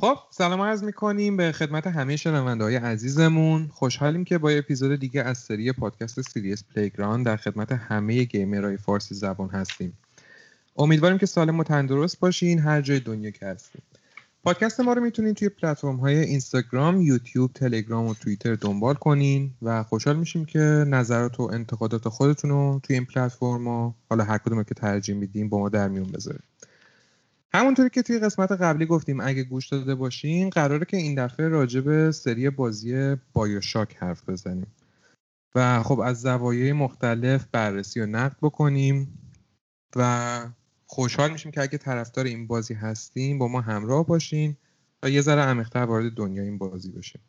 خب سلام عرض می‌کنیم به خدمت همه شنونده های عزیزمون. خوشحالیم که با اپیزود دیگه از سری پادکست Serious Playground در خدمت همه gamer های فارسی زبان هستیم. امیدواریم که سالم و تندرست باشین هر جای دنیا که هستیم. پادکست ما رو می‌تونین توی پلتفرم های اینستاگرام، یوتیوب، تلگرام و توییتر دنبال کنین و خوشحال میشیم که نظرات و انتقادات خودتون رو توی این پلتفرم حالا هر کدوم که ترجیح میدیم با ما در میون بذارید. همونطوری که توی قسمت قبلی گفتیم اگه گوش داده باشین قراره که این دفعه راجع به سری بازی بایوشاک حرف بزنیم. و خب از زوایای مختلف بررسی و نقد بکنیم و خوشحال میشیم که اگه طرفدار این بازی هستیم با ما همراه باشین و یه ذره عمیق‌تر وارد دنیای این بازی بشیم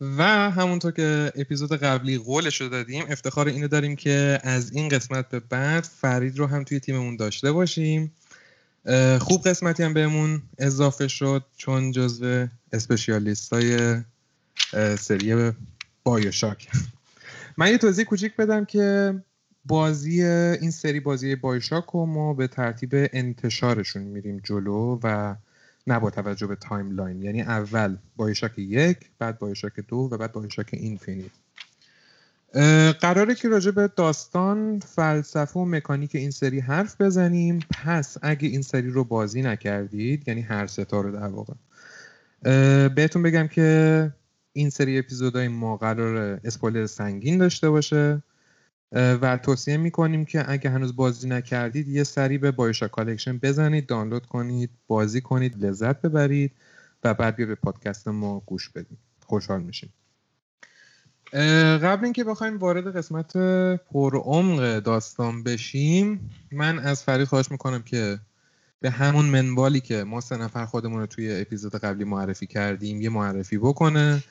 و همونطور که اپیزود قبلی قولش رو دادیم افتخار اینو داریم که از این قسمت به بعد فرید رو هم توی تیممون داشته باشیم. خوب قسمتی هم بهمون اضافه شد چون جزو specialist های سری BioShock. من یه توضیح کوچیک بدم که بازی این سری بازی BioShock و ما به ترتیب انتشارشون میریم جلو و نه با توجه به timeline. یعنی اول BioShock یک بعد BioShock دو و بعد BioShock Infinite. قراره که راجع به داستان فلسفه و مکانیک این سری حرف بزنیم. پس اگه این سری رو بازی نکردید یعنی هر سه تا رو در واقع بهتون بگم که این سری اپیزودهای ما قرار اسپویلر سنگین داشته باشه. و توصیه می‌کنیم که اگه هنوز بازی نکردید یه سری به BioShock Collection بزنید دانلود کنید بازی کنید لذت ببرید و بعد بیاید به پادکست ما گوش بدید خوشحال میشیم. قبل اینکه بخوایم وارد قسمت پرعمق داستان بشیم من از فرید خواهش می‌کنم که به همون منوالی که ما سه نفر خودمون رو توی اپیزود قبلی معرفی کردیم یه معرفی بکنه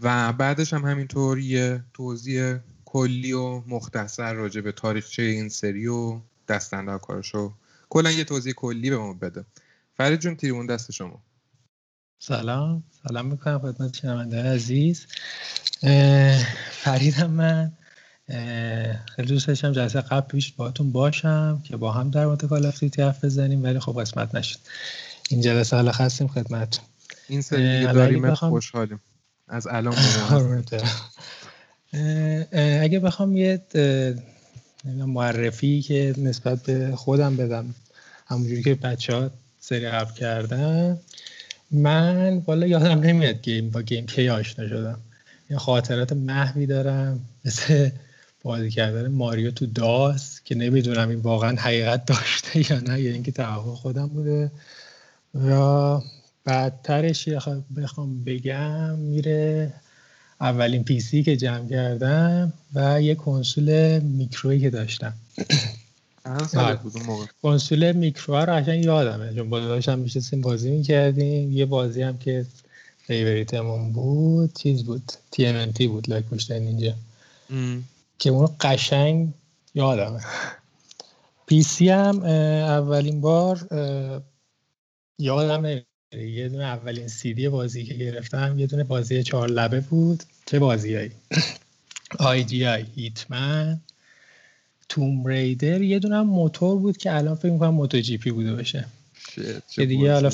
و بعدش هم همینطور یه توضیح کلی و مختصر راجع به تاریخچه این سری و دستنده کارشو کلا یه توضیح کلی به ما بده. فرید جون تیرمون دست شما. سلام. سلام می‌کنم خدمت شنونده عزیز. فریدم من. خیلی دوست داشتم جلسه قبل پیش باهاتون باشم که با هم در مورد کال حرف بزنیم ولی خب قسمت نشد. این جلسه حالا خستیم خدمت این سری داریم بخوام... خوشحالیم. از الان اگه بخوام یه معرفی که نسبت به خودم بدم همونجوری که بچه ها سری قبل کردن. من والا یادم نمیاد گیم با گیم کی آشنا شدم. یه خاطرات محوی دارم مثل بازی کردن ماریو تو داس که نمی‌دونم این واقعا حقیقت داشته یا نه یا اینکه توقع خودم بوده. و بعدترش بخوام بگم میره اولین پیسی که جمع کردم و یه کنسول میکرویی که داشتم. کنسول میکرو رو قشنگ یادمه چون با داشتم میشستیم بازی می‌کردیم. یه بازی هم که فیوریتمون بود چیز بود؟ تی بود لایک پشت اینجا. که اون قشنگ یادمه. پی سی هم اولین بار یادم یه دونه اولین سیدی بازی که گرفتم. یه دونه بازی چهار لبه بود. چه بازیایی؟ آی جی آی هیتمن توم ریدر یه دونه موتور بود که الان فکر می‌کنم موتو جی پی بوده باشه. که دیگه حالا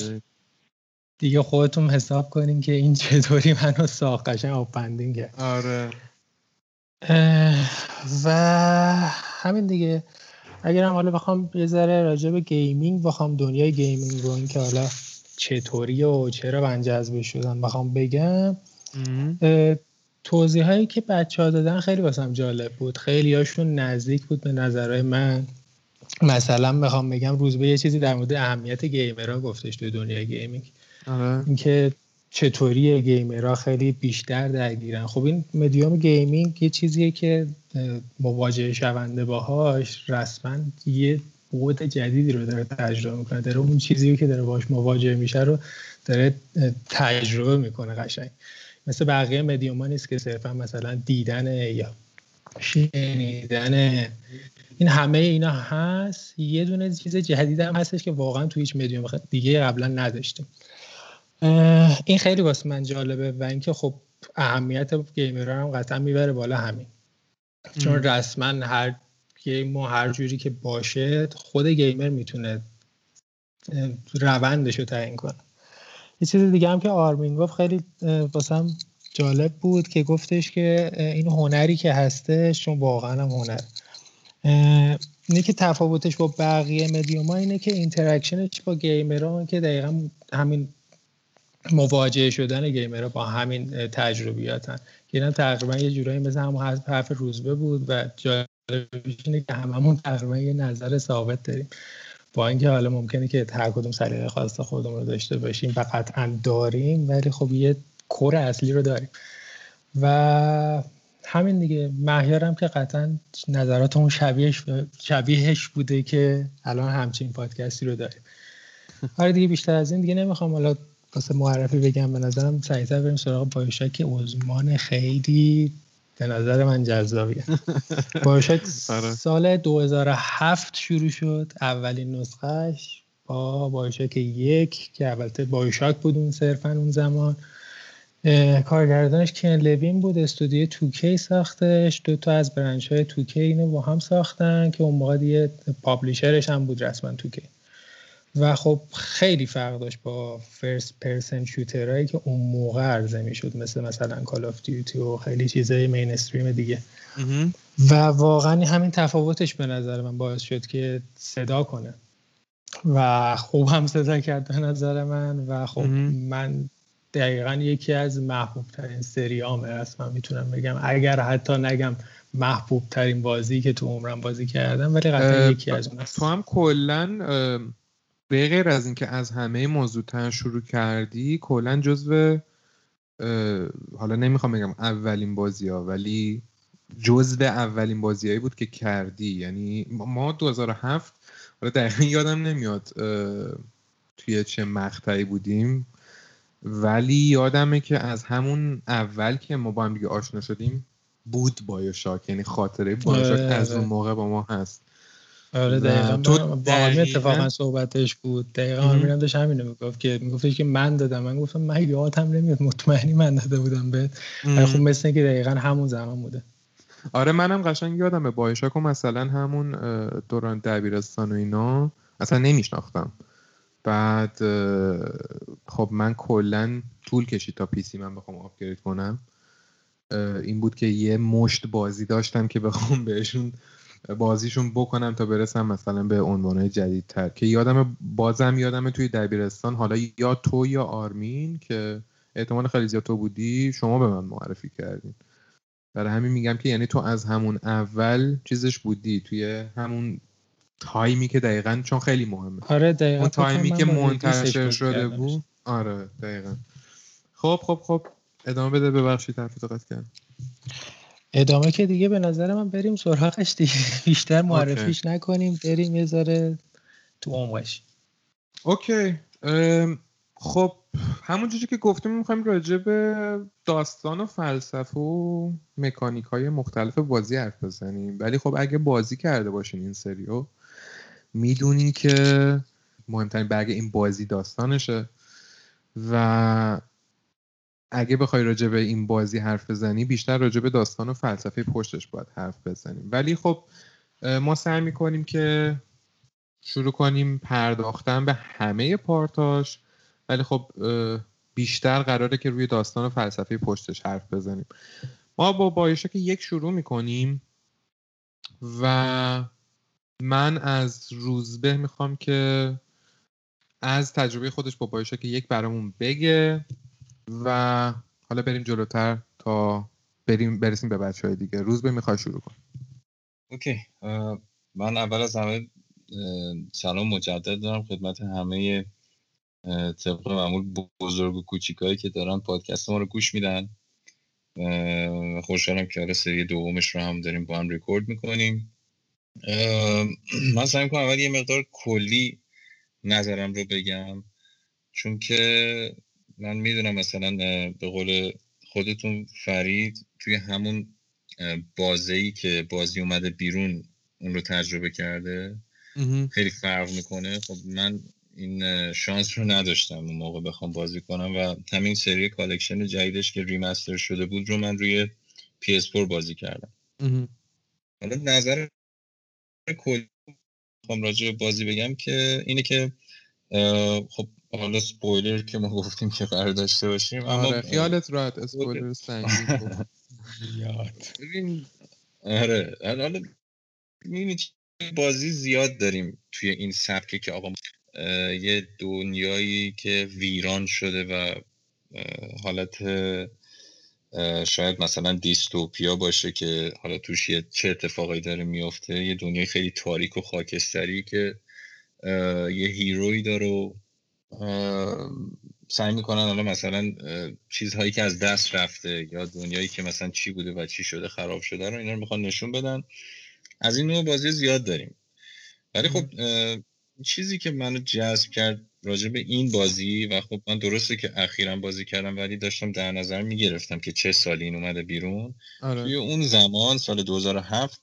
دیگه خودتون حساب کنین که این چطوری منو ساخت قشنگ open ending ه آره. و همین دیگه. اگر هم حالا بخوام یه ذره راجع به گیمینگ بخوام دنیای gaming رو این که حالا چطوری و چرا من جذب شدم بخوام بگم. توضیح هایی که بچه ها دادن خیلی واسم جالب بود. خیلی هاشون نزدیک بود به نظرهای من. مثلا بخوام بگم روزبه یه چیزی در مورد اهمیت gamer ها گفتش تو دنیای gaming. آره. اینکه چطوری gamer ها خیلی بیشتر درگیرن. خب این medium gaming یه چیزیه که مواجه شونده باهاش رسما یه بعد جدیدی رو داره تجربه می‌کنه. داره اون چیزی که داره باش مواجه میشه رو داره تجربه می‌کنه قشنگ. مثل بقیه مدیوم نیست که صرفا مثلا دیدن یا شنیدن. این همه اینا هست. یه دونه چیز جدید هم هستش که واقعا تو هیچ مدیوم دیگه قبلا نداشتیم. این خیلی واسه من جالبه و اینکه خب اهمیت گیمرها هم قطعا می‌بره بالا همین. چون رسما هر گیم و هر جوری که باشه خود گیمر می‌تونه روندش رو تعیین کنه. یه چیز دیگه هم که آرمین گفت خیلی واسم جالب بود که گفتش که این هنری که هستش چون واقعا هم هنر. اینه که تفاوتش با بقیه مدیوم اینه که interaction ش با gamer ان که دقیقا همین مواجهه شدن gamer ها با همین تجربیاتن. که اینا تقریبا یه جورایی مثل همون حرف روزبه بود و جالبش اینه که هممون تقریبا یه نظر ثابت داریم. با اینکه حالا ممکنه که هر کدوم سلیقه خاص خودمون رو داشته باشیم و قطعا داریم ولی خب یه کور اصلی رو داریم. و همین دیگه مهیارم که قطعا نظرات اون شبیهش, شبیهش بوده که الان همچین پادکستی رو داریم. آره دیگه بیشتر از این دیگه نمی‌خوام حالا واسه معرفی بگم به نظرم سریعتر بریم سراغ بایوشک عزمان خیلی به نظر من جذابیه. بایوشک آره. سال 2007 شروع شد اولین نسخهش با بایوشک یک که البته بایوشاک بود اون صرفا اون زمان. کارگردانش کن لوین بود استودیو 2K ساختش دو تا از branch های 2K اینو با هم ساختن که اون موقع دیگه publisher ش هم بود رسما 2K و خب خیلی فرق داشت با first person shooter هایی که اون موقع عرضه می‌شد مثل مثلا Call of Duty و خیلی چیزای mainstream دیگه. و واقعا همین تفاوتش به نظر من باعث شد که صدا کنه. و خوب هم صدا کرد به نظر من و خب من دقیقا یکی از محبوب ترین سریامه هست من می‌تونم بگم. اگر حتی نگم محبوب ترین بازی که تو عمرم بازی کردم ولی قطعا یکی از اون تو هم کلا به غیر از اینکه از همه موضوع شروع کردی کلا جزو حالا نمی‌خوام بگم اولین بازی ها ولی جزو اولین بازیهایی بود که کردی. یعنی ما 2007 حالا دقیقا یادم نمیاد توی چه مقطعی بودیم. ولی یادمه که از همون اول که ما با هم دیگه آشنا شدیم بود بایوشاک. یعنی خاطره بایوشاک آره، از اون آره. موقع با ما هست. آره دقیقا. تو با آرمین اتفاقا صحبتش بود. دقیقا آرمین هم داشت همینو می‌گفت که میگفتش که من دادم. من گفتم من یادم نمیاد مطمئنی من داده بودم به خب مثل که دقیقا همون زمان بوده. آره منم قشنگ یادم به بایشاک مثلا همون دوران دبیرستان و اینا اصلا نمیشناختم. بعد خب من کلا طول کشید تا پیسی من بخوام آپگرید کنم. این بود که یه مشت بازی داشتم که بخوام بهشون بازیشون بکنم تا برسم مثلا به عنوانهای جدیدتر. که یادم بازم یادم توی دبیرستان حالا یا تو یا آرمین که احتمال خیلی زیاد تو بودی شما به من معرفی کردین. برای همین میگم که یعنی تو از همون اول چیزش بودی توی همون تایمی که دقیقا چون خیلی مهمه. آره دقیقا. اون تایمی که منتشر شده بود. آره دقیقا. خب خب خب. ادامه بده ببخشید حرف کردم. ادامه که دیگه به نظر من بریم سراغش دیگه. بیشتر معرفیش نکنیم بریم یه ذره تو عمقش. اوکی. خب همون که گفتیم می‌خوایم راجع به داستان و فلسفه و مکانیک های مختلف بازی حرف بزنیم. ولی خب اگه بازی کرده باشین این سریو می‌دونین که مهمترین برگ این بازی داستانشه و اگه بخوای راجع به این بازی حرف بزنی بیشتر راجع به داستان و فلسفه پشتش باید حرف بزنیم. ولی خب ما سعی می‌کنیم که شروع کنیم پرداختن به همه پارتاش. ولی خب بیشتر قراره که روی داستان و فلسفه پشتش حرف بزنیم. ما با بایوشک یک شروع می‌کنیم و من از روزبه می‌خوام که از تجربه خودش با بایوشک یک برامون بگه. و حالا بریم جلوتر تا بریم برسیم به بچه های دیگه. روز به می‌خوای شروع کن. اوکی. من اول از همه سلام مجدد دارم خدمت همه طبق معمول بزرگ و کوچیکایی که دارن پادکست ما رو گوش میدن. خوشحالم که حالا سری دومش رو هم داریم با هم ریکورد می‌کنیم. من سعی می‌کنم اول یه مقدار کلی نظرم رو بگم چون که من می‌دونم مثلا به قول خودتون فرید توی همون بازه ای که بازی اومده بیرون اون رو تجربه کرده خیلی فرق می‌کنه. خب من این شانس رو نداشتم اون موقع بخوام بازی کنم و همین سری collection جدیدش که remaster شده بود رو من روی PS4 بازی کردم. حالا نظر کلی راجع بازی بگم که اینه که خب حالا سپویلر که ما گفتیم که قرار داشته باشیم آره خیالت راحت اسپویلر سنگین آره حالا بازی زیاد داریم توی این سبکه که آقا یه دنیایی که ویران شده و حالت شاید مثلا دیستوپیا باشه که حالا توش یه چه اتفاقایی داره میفته یه دنیای خیلی تاریک و خاکستری که یه هیروی داره و سعی می‌کنن حالا مثلا چیزهایی که از دست رفته یا دنیایی که مثلا چی بوده و چی شده خراب شده رو اینا رو می‌خوان نشون بدن. از این نوع بازی زیاد داریم. ولی خب چیزی که منو جذب کرد راجع به این بازی و خب من درسته که اخیرا بازی کردم ولی داشتم در نظر می‌گرفتم که چه سالی این اومده بیرون. آره. توی اون زمان سال 2007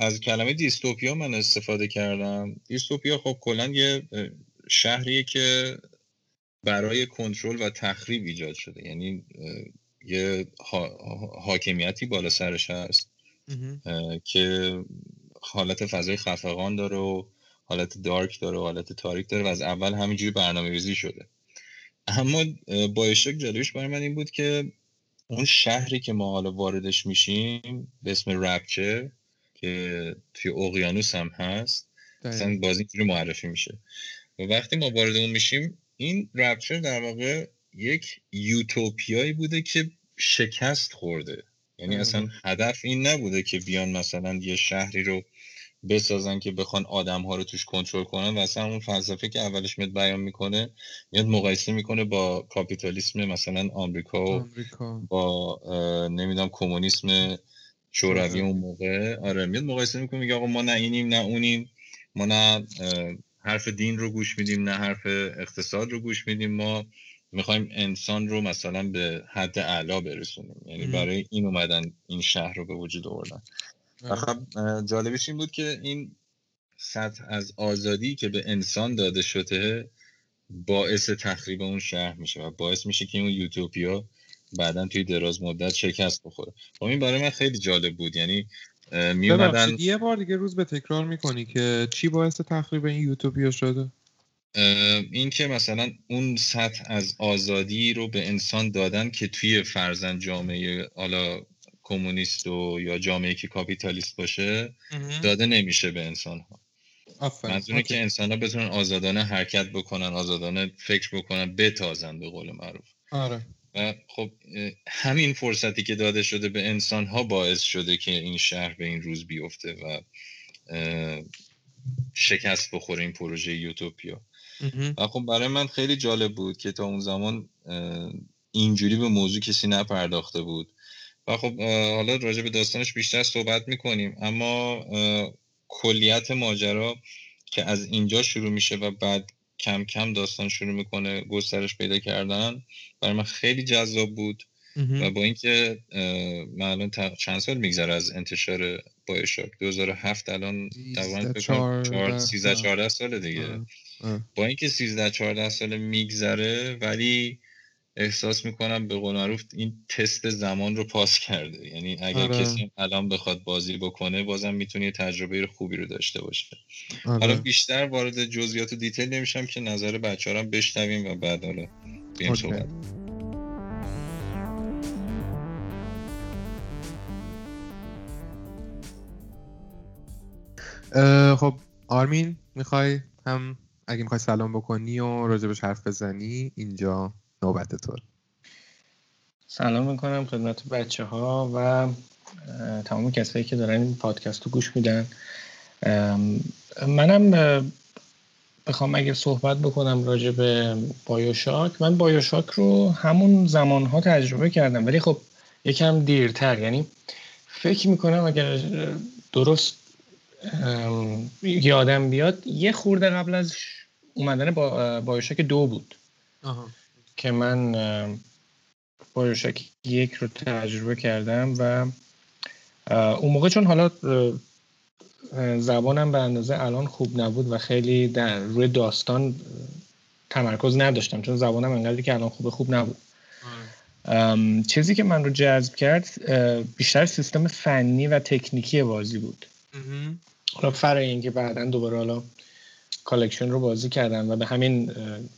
از کلمه دیستوپیا من استفاده کردم. دیستوپیا خب کلا یه شهریه که برای کنترل و تخریب ایجاد شده. یعنی یه حاکمیتی بالا سرش هست که حالت فضای خفقان داره و حالت دارک داره و حالت تاریک داره و از اول همینجوری برنامه ریزی شده. اما با اشتراک جالبش برای من این بود که اون شهری که ما حالا واردش میشیم به اسم رپچه که توی اقیانوس هم هست مثلا بازی اینجوری معرفی میشه. و وقتی ما وارد اون میشیم این رپچر در واقع یک یوتوپیایی بوده که شکست خورده. یعنی اصلا هدف این نبوده که بیان مثلا یه شهری رو بسازن که بخوان آدم ها رو توش کنترل کنن و اصلا اون فلسفه که اولش میاد بیان می‌کنه میاد مقایسه می‌کنه با کاپیتالیسم مثلا آمریکا و با نمی‌دونم کمونیسم شوروی اون موقع. آره میاد مقایسه می‌کنه میگه آقا ما نه اینیم نه اونیم. ما نه حرف دین رو گوش میدیم نه حرف اقتصاد رو گوش میدیم. ما می‌خوایم انسان رو مثلا به حد اعلا برسونیم. یعنی برای این اومدن این شهر رو به وجود آوردن. خب جالبش این بود که این سطح از آزادی که به انسان داده شده باعث تخریب اون شهر میشه و باعث میشه که اون یوتوپیا بعدا توی دراز مدت شکست بخوره. خب این برای من خیلی جالب بود. یعنی می اومدن یه بار دیگه روز به تکرار می‌کنی که چی باعث تخریب این یوتوپیا شده؟ این که مثلا اون سطح از آزادی رو به انسان دادن که توی فرزن جامعه حالا کمونیست و یا جامعه که کاپیتالیست باشه داده نمیشه به انسان ها منظوره که انسان ها بتونن آزادانه حرکت بکنن آزادانه فکر بکنن بتازن به قول معروف. آره. و خب همین فرصتی که داده شده به انسان ها باعث شده که این شهر به این روز بیفته و شکست بخوره این پروژه یوتوپیا. و خب برای من خیلی جالب بود که تا اون زمان اینجوری به موضوع کسی نپرداخته بود. و خب حالا راجع به داستانش بیشتر صحبت می‌کنیم. اما کلیت ماجرا که از اینجا شروع میشه و بعد کم کم داستان شروع می‌کنه گسترش پیدا کردن. برای من خیلی جذاب بود و با اینکه من الان چند سال میگذره از انتشار بایشاک 2007 الان تقریبا 13 14 سال دیگه. با اینکه 13 14 سال میگذره ولی احساس می‌کنم به قول معروف این تست زمان رو پاس کرده. یعنی اگر آره. کسی الان بخواد بازی بکنه بازم می‌تونه تجربه خوبی رو داشته باشه. آره. حالا بیشتر وارد جزئیات و دیتیل نمیشم که نظر بچه هم بشنویم و بعد حالا بیم صحبت. خب آرمین می‌خوای هم اگه می‌خوای سلام بکنی و راجبش حرف بزنی اینجا. نوبت تو. سلام می‌کنم خدمت بچه ها و تمام کسایی که دارن این پادکست رو گوش میدن. منم بخوام اگر صحبت بکنم راجع به بایوشاک. من بایوشاک رو همون زمان ها تجربه کردم ولی خب یکم دیرتر. یعنی فکر می‌کنم اگر درست یادم بیاد یه خورده قبل از اومدن با بایوشاک دو بود. آها. که من بایوشک یک رو تجربه کردم و اون موقع چون حالا زبانم به اندازه الان خوب نبود و خیلی در روی داستان تمرکز نداشتم چون زبانم انقدری که الان خوب خوب نبود. چیزی که من رو جذب کرد بیشتر سیستم فنی و تکنیکی بازی بود. حالا فرای اینکه بعدا دوباره حالا collection رو بازی کردم و به همین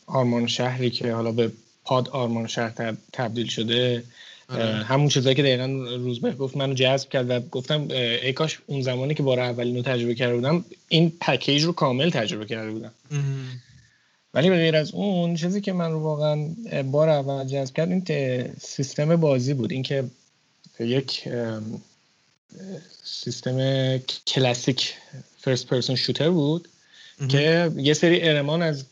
آرمان شهری که حالا به پاد آرمان شهر تبدیل شده. آره. همون چیزایی که دقیقا روزبه گفت منو جذب کرد و گفتم ای کاش اون زمانی که بار اولین رو تجربه کرده بودم این پکیج رو کامل تجربه کرده بودم. ولی به غیر از اون چیزی که من رو واقعا بار اول جذب کرد این سیستم بازی بود. اینکه یک سیستم کلاسیک فرست پرسون شوتر بود. که یه سری ارمان از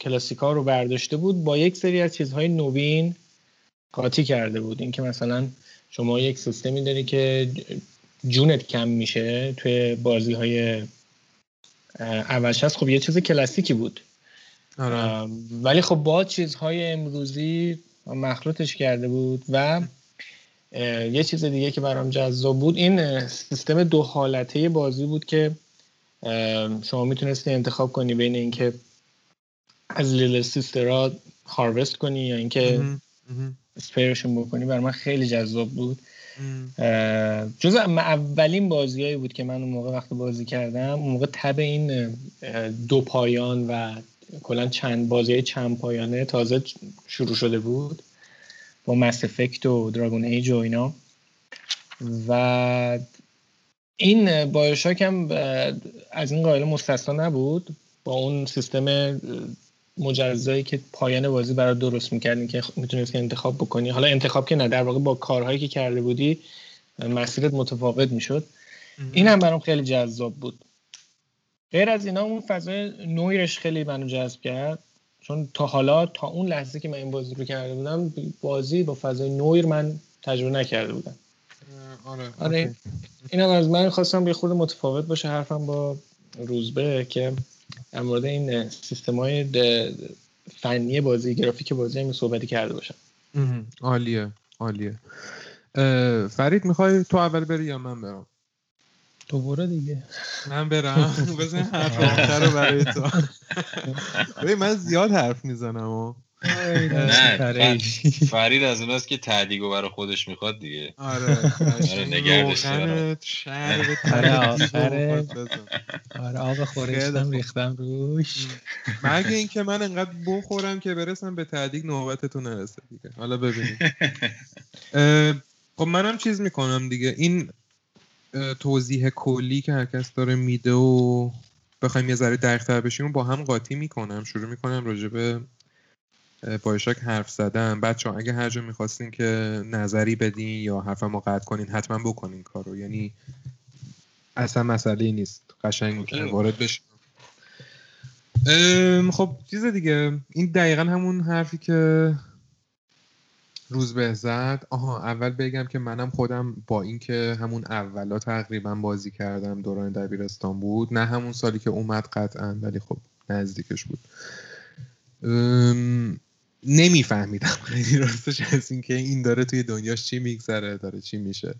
کلاسیکا رو برداشته بود با یک سری از چیزهای نوین قاطی کرده بود. اینکه مثلا شما یک سیستمی داری که جونت کم میشه توی بازی های اولش هست خب یه چیز کلاسیکی بود. آره. ولی خب با چیزهای امروزی مخلوطش کرده بود و یه چیز دیگه که برام جذاب بود این سیستم دو حالته بازی بود که شما می‌تونستی انتخاب کنی بین اینکه از لیل سیسترها هاروست کنی یا اینکه اسپیرشون بکنی. برای من خیلی جذاب بود. جز اولین بازیایی بود که من اون موقع وقت بازی کردم اون موقع تب این دو پایان و کلا چند بازی چند پایانه تازه شروع شده بود. با مس افکت و دراگون ایج و اینا. و این بایوشاک هم از این قائل مستثنا نبود؟ با اون سیستم مجزایی که پایان بازی برای درست می‌کردین که می‌تونید انتخاب بکنی. حالا انتخاب که نه در واقع با کارهایی که کرده بودی مسیرت متفاوت می‌شد. این هم برام خیلی جذاب بود. غیر از اینا اون فضای نویرش خیلی منو جذب کرد. چون تا حالا تا اون لحظه که من این بازی رو کرده بودم بازی با فضای نویر من تجربه نکرده بودم. آره, آره. این هم از من خواستم یه خود متفاوت باشه حرفم با روزبه که در مورد این سیستم های فنی بازی گرافیک بازی هم صحبتی کرده باشم. عالیه عالیه. فرید می‌خوای تو اول بری یا من برم؟ تو برو دیگه. من برم. بزن حرف رو برای تو. من زیاد حرف می‌زنم نه فرید از اوناست که تعدیگو برای خودش می‌خواد دیگه. آره آره نگردش آره آره آره آب خورشتم ریختم روش. مگه اینکه من انقدر بخورم که برسم به تعدیگ نوبتتون نرسه دیگه. حالا ببینیم. خب منم چیز می‌کنم دیگه. این توضیح کلی که هرکس داره میده و بخوایم یه ذره دقیق‌تر بشیم با هم قاطی می‌کنم. شروع می‌کنم راجع به بایشاک حرف زدم. بچه ها اگه هر جا می‌خواستین که نظری بدین یا حرفمو قطع کنین حتما بکنین کارو. یعنی اصلا مسئله نیست. قشنگ وارد بشین. خب چیز دیگه. این دقیقا همون حرفی که روز به زد. آها اول بگم که منم خودم با اینکه همون اولا تقریبا بازی کردم دوران دبیرستان بود نه همون سالی که اومد قطعا ولی خب نزدیکش بود. نمیفهمیدم. خیلی راستش از اینکه این داره توی دنیاش چی میگذره داره چی میشه.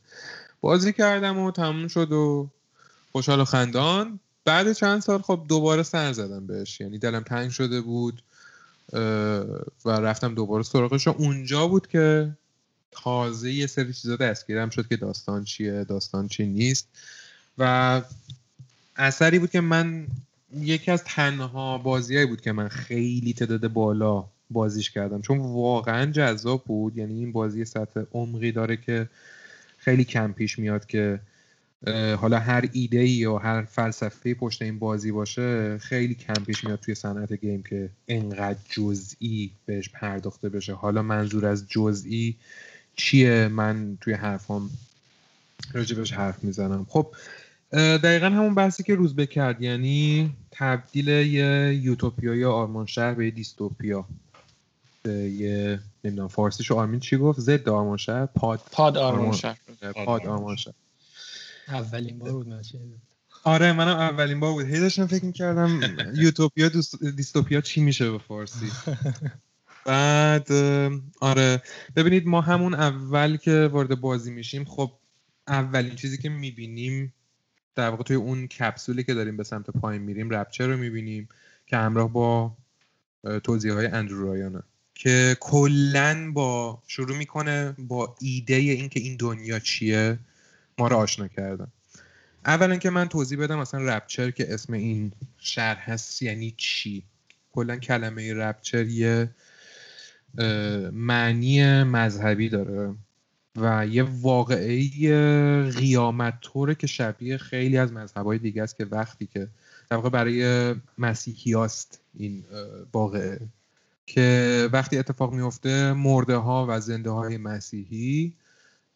بازی کردم و تموم شد و خوشحال و خندان. بعد چند سال خب دوباره سر زدم بهش. یعنی دلم تنگ شده بود و رفتم دوباره سراغش. اونجا بود که تازه یه سری چیزا دستگیرم شد که داستان چیه داستان چی نیست. و اثری بود که من یکی از تنها بازیهایی بود که من خیلی تعداد بالا بازیش کردم. چون واقعا جذاب بود. یعنی این بازی سطح عمقی داره که خیلی کم پیش میاد که حالا هر ایده یا هر فلسفه پشت این بازی باشه خیلی کم پیش میاد توی صنعت گیم که انقدر جزئی بهش پرداخته بشه. حالا منظور از جزئی چیه؟ من توی حرفام راجبش حرف می‌زنم. خب دقیقا همون بحثی که روز بکرد یعنی تبدیل یه یوتوپیا یا آرمان شهر به دیستوپیا. یه نمی‌دونم فارسیشو آرمین چی گفت؟ ضد آرمان شهر پاد. پاد آرمان شهر پاد آرمان شهر اولین بار بود آره منم اولین بار بود. هی داشتم فکر می‌کردم یوتوپیا دیستوپیا چی میشه به فارسی. بعد آره. ببینید ما همون اول که وارد بازی میشیم خب اولین چیزی که می‌بینیم در واقع توی اون کپسولی که داریم به سمت پایین میریم رپچر رو می‌بینیم که همراه با توضیح های اندرو رایانه. که کلا با شروع می‌کنه با ایده اینکه این دنیا چیه ما رو آشنا کردن. اولا که من توضیح بدم مثلا رپچر که اسم این شهر هست یعنی چی؟ کلا کلمه رپچر یه معنی مذهبی داره و یه واقعه قیامت طوره که شبیه خیلی از مذهبهای دیگه است که وقتی که در واقع برای مسیحیاست این واقعه. که وقتی اتفاق میفته مرده ها و زنده های مسیحی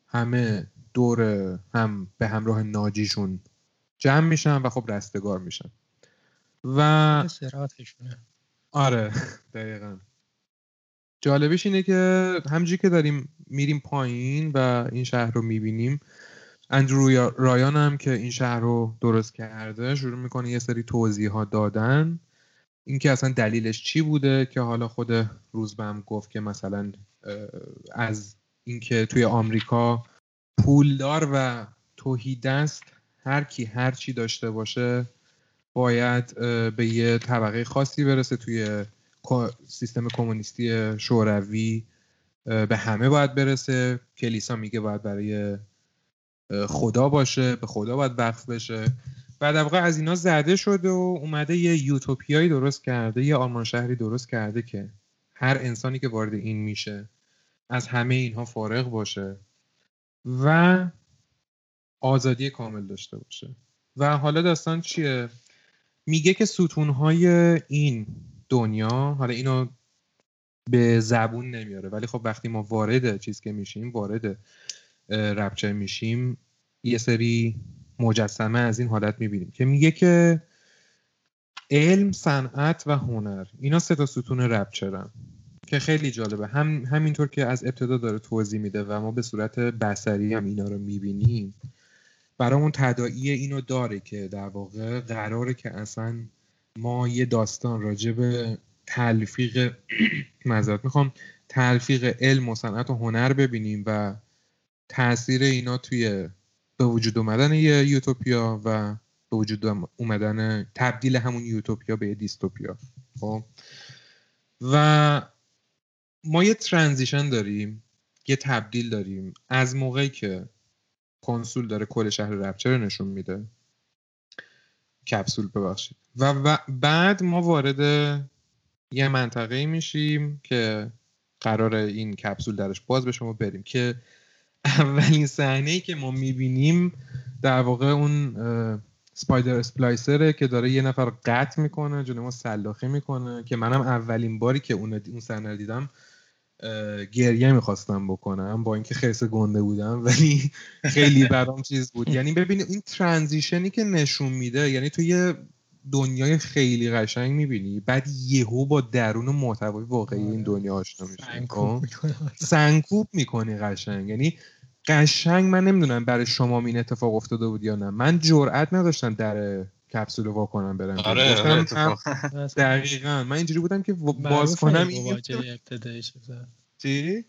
همه دور هم به همراه ناجیشون جمع میشن و خب رستگار میشن. و آره دقیقا. جالبش اینه که همجوری که داریم میریم پایین و این شهر رو می‌بینیم اندرو رایان هم که این شهر رو درست کرده شروع می‌کنه یه سری توضیحات دادن. اینکه اصلا دلیلش چی بوده که حالا خود روزبم گفت که مثلا از اینکه توی آمریکا پولدار و توهیدست هر کی هر چی داشته باشه باید به یه طبقه خاصی برسه توی سیستم کمونیستی شوروی به همه باید برسه. کلیسا میگه باید برای خدا باشه به خدا باید وقف بشه. و در واقع از اینا زده شده و اومده یه یوتوپیایی درست کرده یه آرمان شهری درست کرده که هر انسانی که وارد این میشه از همه اینها فارغ باشه و آزادی کامل داشته باشه. و حالا داستان چیه؟ میگه که ستونهای این دنیا حالا اینو به زبون نمیاره ولی خب وقتی ما وارد چیز که میشیم وارد ربچه میشیم یه سری مجسمه از این حالت می‌بینیم که میگه که علم صنعت و هنر اینا سه تا ستون ربچرن که خیلی جالبه. هم همینطور که از ابتدا داره توضیح میده و ما به صورت بسری هم اینا رو می‌بینیم برامون تداعی اینو داره که در واقع قراره که اصلا ما یه داستان راجع به تلفیق مذارت می‌خوام تلفیق علم و صنعت و هنر ببینیم و تاثیر اینا توی به وجود اومدن یه یوتوپیا و به وجود اومدن تبدیل همون یوتوپیا به یه دیستوپیا. خب؟ و ما یه ترانزیشن داریم یه تبدیل داریم. از موقعی که کنسول داره کل شهر رپچر نشون میده. کپسول ببخشید. و, بعد ما وارد یه منطقه میشیم که قرار این کپسول درش باز به شما بریم. که اولین صحنه ای که ما می‌بینیم در واقع اون سپایدر اسپلایسره که داره یه نفر قطع می‌کنه جلو ما سلاخی می‌کنه که منم اولین باری که اون اون صحنه دیدم گریه می‌خواستم بکنم با اینکه خیلی گنده بودم ولی خیلی برام چیز بود. یعنی ببینید این ترانزیشنی که نشون میده یعنی تو یه دنیای خیلی قشنگ می‌بینی. بعد یهو با درون محتوای واقعی این آره. دنیا آشنا میشی خب؟ سنکوب می‌کنی قشنگ. یعنی قشنگ من نمی‌دونم برای شما این اتفاق افتاده بود یا نه. من جرئت نداشتم در کپسول وا کنم برم. آره, آره، دقیقا. من اینجوری بودم که باز کنم این چی؟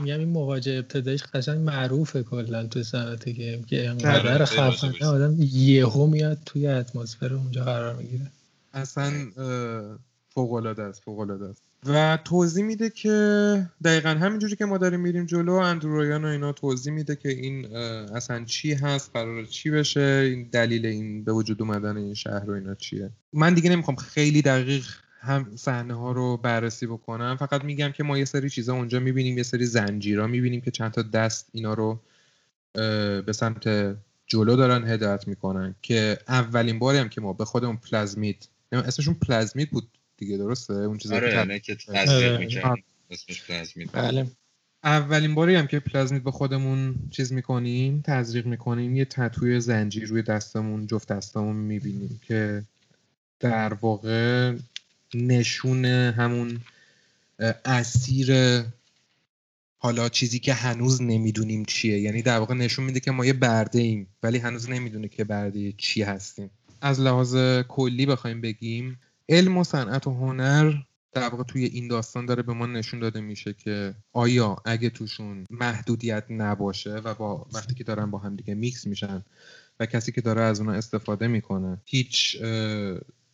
میگم این مواجه ابتدایش قشنگ معروفه کلا تو صنعت گیم که انقدر خفنه آدم یهو میاد توی اتمسفر اونجا قرار می‌گیره. اصلا فوق العاده است فوق العاده است. و توضیح میده که دقیقا همینجوری که ما داریم میریم جلو اندرویان و اینا توضیح میده که این اصلا چی هست قرار چی بشه این دلیل این به وجود اومدن این شهر و اینا چیه. من دیگه نمی‌خوام خیلی دقیق هم صحنه ها رو بررسی بکنم. فقط میگم که ما یه سری چیزا اونجا می‌بینیم یه سری زنجیرا می‌بینیم که چند تا دست اینا رو به سمت جلو دارن هدایت می‌کنن که اولین باری هم که ما به خودمون پلازمید اسمشون پلازمید بود دیگه درسته؟ اون چیزی آره که آره. اسمش پلازمید بله. اولین باری هم که پلازمید به خودمون چیز می‌کنیم تزریق می‌کنیم یه تتوی زنجیر روی دستمون جفت دستمون می‌بینیم که در واقع نشون همون اسیر حالا چیزی که هنوز نمی‌دونیم چیه. یعنی در واقع نشون میده که ما یه برده ایم ولی هنوز نمی‌دونه که برده چی هستیم. از لحاظ کلی بخوایم بگیم علم و صنعت و هنر در واقع توی این داستان داره به ما نشون داده میشه که آیا اگه توشون محدودیت نباشه و با وقتی که دارن با هم دیگه میکس میشن و کسی که داره از اونها استفاده می‌کنه هیچ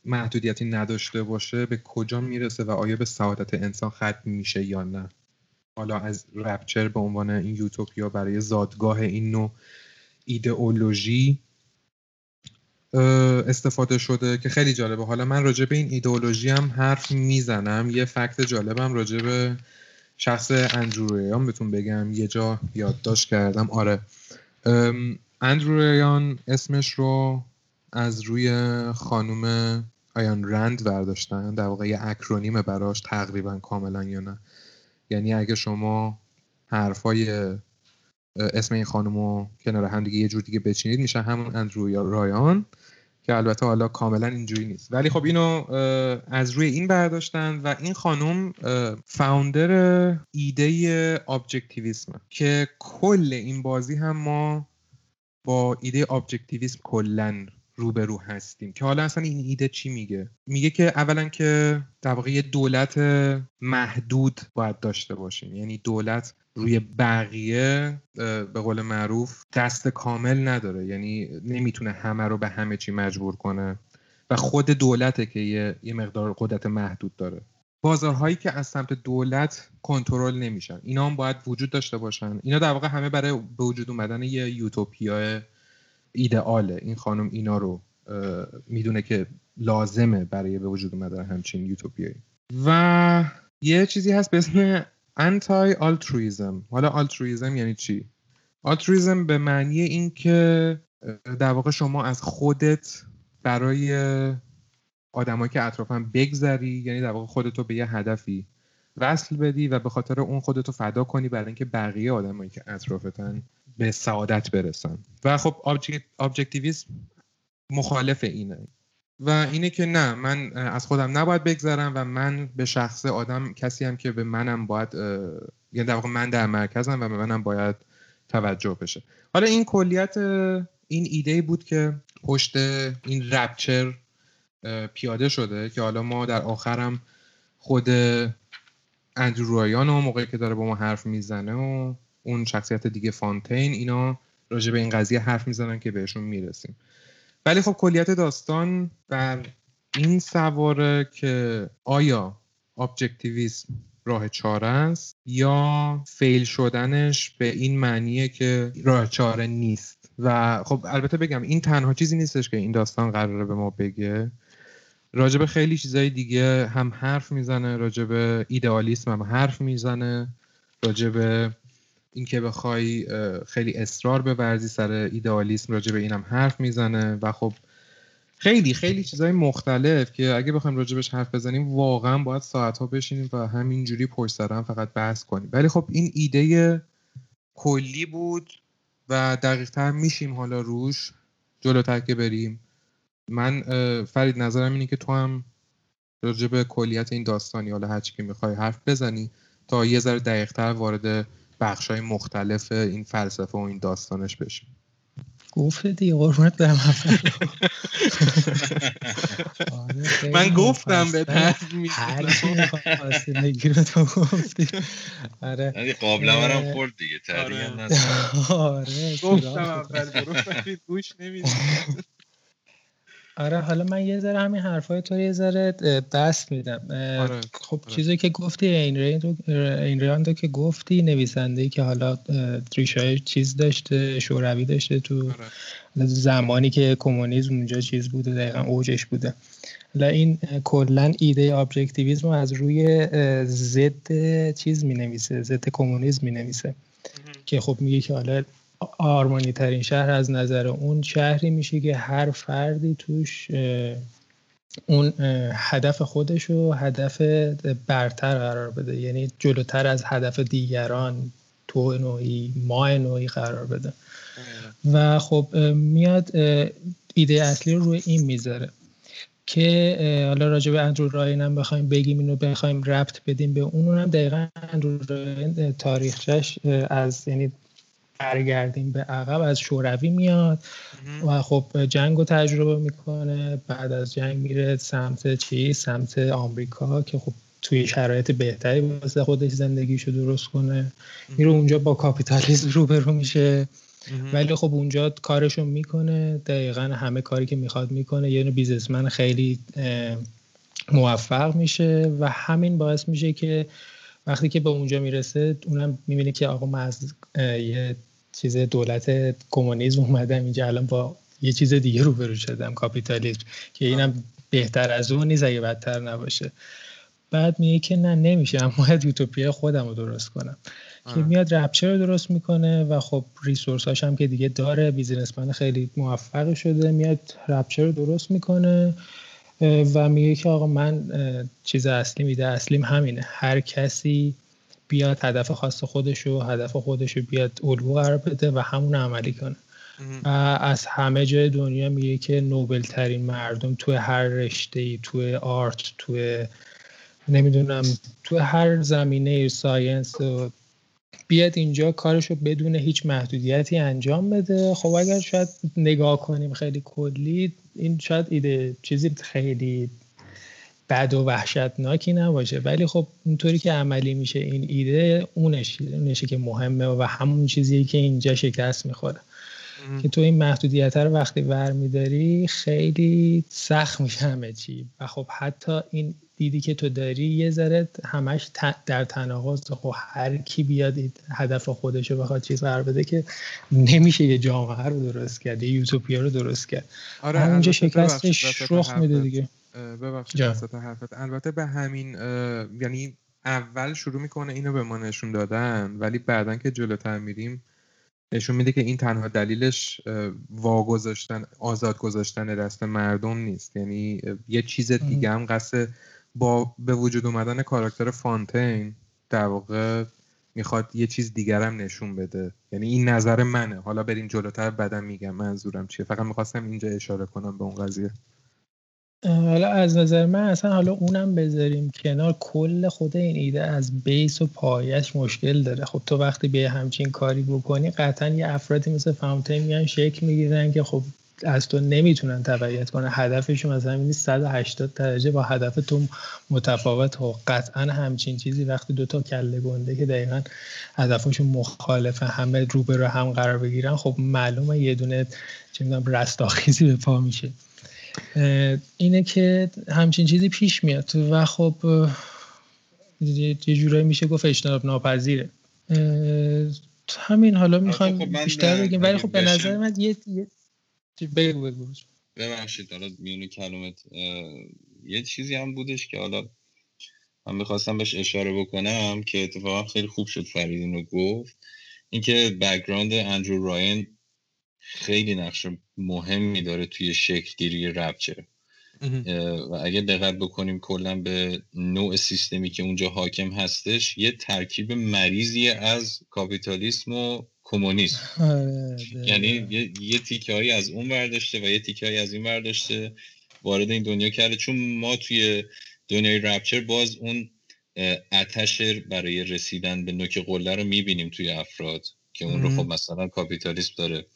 محدودیتی نداشته باشه به کجا می‌رسه و آیا به سعادت انسان ختم میشه یا نه؟ حالا از رپچر به عنوان این یوتوپیا برای زادگاه این نوع ایدئولوژی استفاده شده که خیلی جالبه. حالا من راجع به این ایدئولوژی هم حرف می‌زنم. یه فکت جالبم راجع به شخص اندرو بهتون بگم. یه جا یادداشت کردم. آره. اندرو اسمش رو از روی خانوم آیان رند برداشتن در واقع یه اکرونیم براش تقریبا کاملا یا نه. یعنی اگه شما حرفای اسم این خانم رو کنار هم دیگه یه جور دیگه بچینید میشه همون اندرو رایان که البته حالا کاملا اینجوری نیست. ولی خب اینو از روی این برداشتن و این خانم فاوندر ایده ابجکتیویسم که کل این بازی هم ما با ایده ابجکتیویسم کلا روبرو هستیم. که حالا اصلا این ایده چی میگه؟ میگه که اولا که در واقع دولت محدود باید داشته باشیم. یعنی دولت روی بقیه به قول معروف دست کامل نداره. یعنی نمی‌تونه همه رو به همه چی مجبور کنه. و خود دولته که یه, یه مقدار قدرت محدود داره. بازارهایی که از سمت دولت کنترل نمیشن. اینا هم باید وجود داشته باشن. اینا در واقع همه برای به وجود اومدن یه یوتوپیا ایدئاله. این خانم اینا رو می‌دونه که لازمه برای به وجود اومدن همچین یوتوپیایی. و یه چیزی هست به اسم انتای آلترویزم حالا آلترویزم یعنی چی؟ آلترویزم به معنی این که در واقع شما از خودت برای آدمایی که اطرافم بگذری یعنی در واقع خودتو به یه هدفی وصل بدی و به خاطر اون خودتو فدا کنی برای اینکه بقیه آدمایی که اطرافتن به سعادت برسن. و خب ابجکتیویسم مخالف اینه. و اینه که نه من از خودم نباید بگذرم و من به شخص آدم کسی هم که به منم باید یعنی در واقع من در مرکزم و به منم باید توجه بشه. حالا این کلیت این ایده بود که پشت این رپچر پیاده شده که حالا ما در آخرم خود اندرو رایان و موقعی که داره با ما حرف می‌زنه و اون شخصیت دیگه فانتین اینا راجع به این قضیه حرف می‌زنن که بهشون می‌رسیم. ولی خب کلیت داستان بر این سواره که آیا ابجکتیویسم راه چاره است یا فیل شدنش به این معنیه که راه چاره نیست. و خب البته بگم این تنها چیزی نیستش که این داستان قراره به ما بگه. راجب خیلی چیزای دیگه هم حرف می‌زنه راجب ایدئالیسم هم حرف می‌زنه راجب اینکه بخوای خیلی اصرار بورزی سر ایدئالیسم راجع به اینم حرف می‌زنه و خب خیلی خیلی چیزهای مختلف که اگه بخوایم راجبش حرف بزنیم واقعا باید ساعت ها بشینیم و همینجوری پشت سرم فقط بحث کنیم. ولی خب این ایده کلی بود و دقیق تر میشیم حالا روش. جلوتر که بریم. من فرید نظرم اینه که تو هم راجب کلیت این داستانی حالا هرچی که می‌خوای حرف بزنی تا یه ذره دقیق تر وارد بخش های مختلف این فلسفه و این داستانش بشیم گفت دیگه قربونت برم. آره، من گفتم به چی نگیر تو گفتی. آره. قابل منم خورد دیگه آره, آره، گفتم اول برو گوش نمی‌دید آره حالا من یه ذره همین حرفای تو یه ذره دست میدم آره. خب آره. چیزی که گفتی این این رو که گفتی نویسنده که حالا ریشای چیز داشته شوروی داشته تو آره. زمانی که کمونیسم اونجا چیز بوده دقیقا اوجش بوده حالا این کلا ایده ابجکتیویسم از روی ضد چیز می نویسه ضد کمونیسم می نویسه که خب میگه که حالا آرمانی ترین شهر از نظر اون شهری میشه که هر فردی توش اون هدف خودش و هدف برتر قرار بده. یعنی جلوتر از هدف دیگران تو نوعی ما نوعی قرار بده. و خب میاد ایده اصلی رو روی این می‌ذاره که حالا راجع به اندرو راین هم بخوایم بگیم اینو بخوایم ربط بدیم به اون. هم دقیقا اندرو راین تاریخش از یعنی برگردیم به عقب از شوروی میاد و خب جنگ رو تجربه می‌کنه. بعد از جنگ میره سمت چی؟ سمت آمریکا که خب توی شرایط بهتری واسه خودش زندگیشو درست کنه. میره اونجا با کاپیتالیسم روبرو میشه. ولی خب اونجا کارشو می‌کنه. دقیقا همه کاری که می‌خواد می‌کنه. یه بیزنسمن خیلی موفق میشه و همین باعث میشه که وقتی که به اونجا می‌رسه اونم می‌بینه که آقا من از یه چیز دولت کمونیسم اومدم اینجا الان با یه چیز دیگه روبرو شدم کاپیتالیسم که اینم بهتر از اون نیست اگه بدتر نباشه. بعد میگه که نه نمیشه باید یوتوپیا خودم رو درست کنم. که میاد رپچر رو درست می‌کنه و خب ریسورس هاش هم که دیگه داره بیزینسمن خیلی موفق شده میاد Rapture رو درست می‌کنه. و میگه که آقا من چیز اصلی ایده اصلیم همینه. هر کسی بیاد هدف خاص خودشو هدف خودشو بیاد الگو قرار بده و همون عملی کنه. و از همه جای دنیا میگه که noble ترین مردم توی هر رشته ای توی art توی نمی‌دونم توی هر زمینه science و بیاد اینجا کارشو بدون هیچ محدودیتی انجام بده. خب اگر شاید نگاه کنیم خیلی کلی این شاید ایده چیزی خیلی بد و وحشتناکی نباشه ولی خب اونطوری که عملی میشه این ایده اونش اونشه که مهمه و همون چیزیه که اینجا شکست می‌خوره. که تو این محدودیت رو وقتی ور میداری خیلی سخت میشه همه چی. و خب حتی این دیدی که تو داری یه ذره همش در تناقض خب هر کی بیاد هدف خودش رو بخواد چیز قرار بده که نمیشه یه جامعه رو درست کرد یه یوتوپیا رو درست کرد. آره همونجا شکستش رخ میده دیگه. ببخشید حرفت. البته به همین یعنی اول شروع می‌کنه اینو به ما نشون دادن ولی بعدا که جلوتر میریم نشون میده که این تنها دلیلش واگذاشتن آزاد گذاشتن دست مردم نیست. یعنی یه چیز دیگه هم قصد با به وجود اومدن کاراکتر فانتین در واقع می‌خواد یه چیز دیگر هم نشون بده. یعنی این نظر منه. حالا بریم جلوتر بدم میگم منظورم چیه. فقط می‌خواستم اینجا اشاره کنم به اون قضیه. حالا از نظر من اصلا حالا اونم بذاریم کنار. کل خود این ایده از بیس و پایش مشکل داره. خب تو وقتی به همچین کاری بکنی قطعا یه افرادی مثل فاونتین میان شکل می‌گیرن که خب از تو نمی‌تونن تبعیت کنه هدفشون مثلا این 180 درجه با هدف تو متفاوت و قطعا همچین چیزی وقتی دو تا کله گنده که دقیقا هدفشون مخالفه همه رو به رو هم قرار بگیرن خب معلومه یه دونه چه می‌دونم رستاخیزی به پا میشه. اینه که همچین چیزی پیش میاد و خب یه جورایی میشه گفت اجتناب ناپذیره. همین حالا می‌خوایم خب بیشتر بگیم. ولی خب به نظر من یه بگو بگو ببخشید حالا میون کلامت یه چیزی هم بودش که حالا من می‌خواستم بهش اشاره بکنم که اتفاقا خیلی خوب شد فرید اینو گفت. اینکه background اندرو راین خیلی نقش مهمی داره توی شکلگیری Rapture و اگه دقت بکنیم کلا به نوع سیستمی که اونجا حاکم هستش یه ترکیب مریضی از کاپیتالیسم و کمونیسم. آره، یعنی یه, یه تیکه هایی از اون برداشته و یه تیکه هایی از این برداشته وارد این دنیا کرده. چون ما توی دنیای رپچر باز اون اتش برای رسیدن به نوک قله رو می‌بینیم توی افراد که اون رو خب مثلا کاپیتالیسم داره.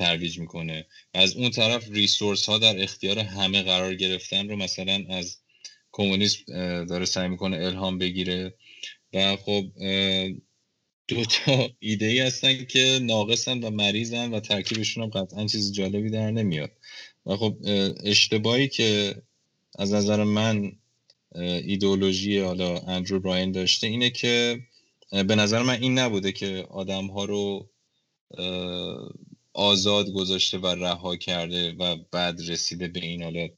ترویج می‌کنه. از اون طرف ریسورس ها در اختیار همه قرار گرفتن رو مثلا از کمونیسم داره سعی می‌کنه الهام بگیره. و خب دو تا ایده ای هستن که ناقصن و مریضن و ترکیبشون هم قطعا چیز جالبی در نمیاد. و خب اشتباهی که از نظر من ایدئولوژی حالا اندرو براین داشته اینه که به نظر من این نبوده که آدم ها رو آزاد گذاشته و رها کرده و بعد رسیده به این حالا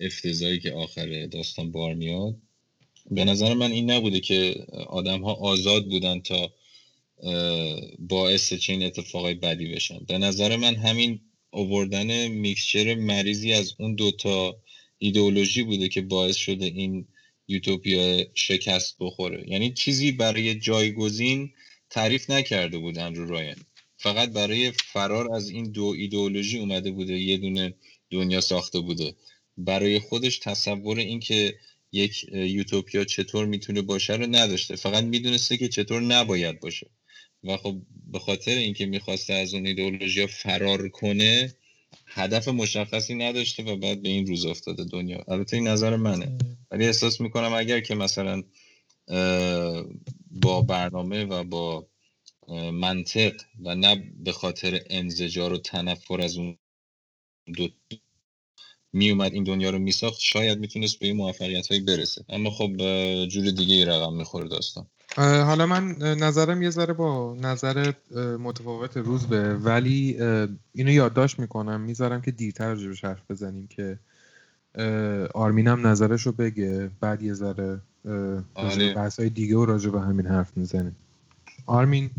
افتضایی که آخر داستان بار میاد. به نظر من این نبوده که آدم ها آزاد بودن تا باعث چین اتفاقای بدی بشن. به نظر من همین اووردن میکسچر مریضی از اون دوتا ایدئولوژی بوده که باعث شده این یوتوپیا شکست بخوره. یعنی چیزی برای جایگزین تعریف نکرده بودن رو راین فقط برای فرار از این دو ایدئولوژی اومده بوده یه دونه دنیا ساخته بوده. برای خودش تصور این که یک یوتوپیا چطور می‌تونه باشه رو نداشته. فقط می‌دونسته که چطور نباید باشه. و خب به خاطر اینکه می‌خواسته از اون ایدئولوژی فرار کنه هدف مشخصی نداشته و بعد به این روز افتاده دنیا. البته این نظر منه. ولی احساس می‌کنم اگر که مثلا با برنامه و با منطق و نه به خاطر انزجار و تنفر از اون دو میومد این دنیا رو میساخت شاید می‌تونست به این موفقیت هایی برسه. اما خب جور دیگه ای رقم می‌خوره داستان. حالا من نظرم یه ذره با نظر متفاوت روز به ولی اینو یادداشت می‌کنم. می‌ذارم که دیرتر راجبش حرف بزنیم که آرمینم نظرش رو بگه. بعد یه ذره آره. بحث های دیگه و راجع به همین حرف می‌زنیم. آرمین؟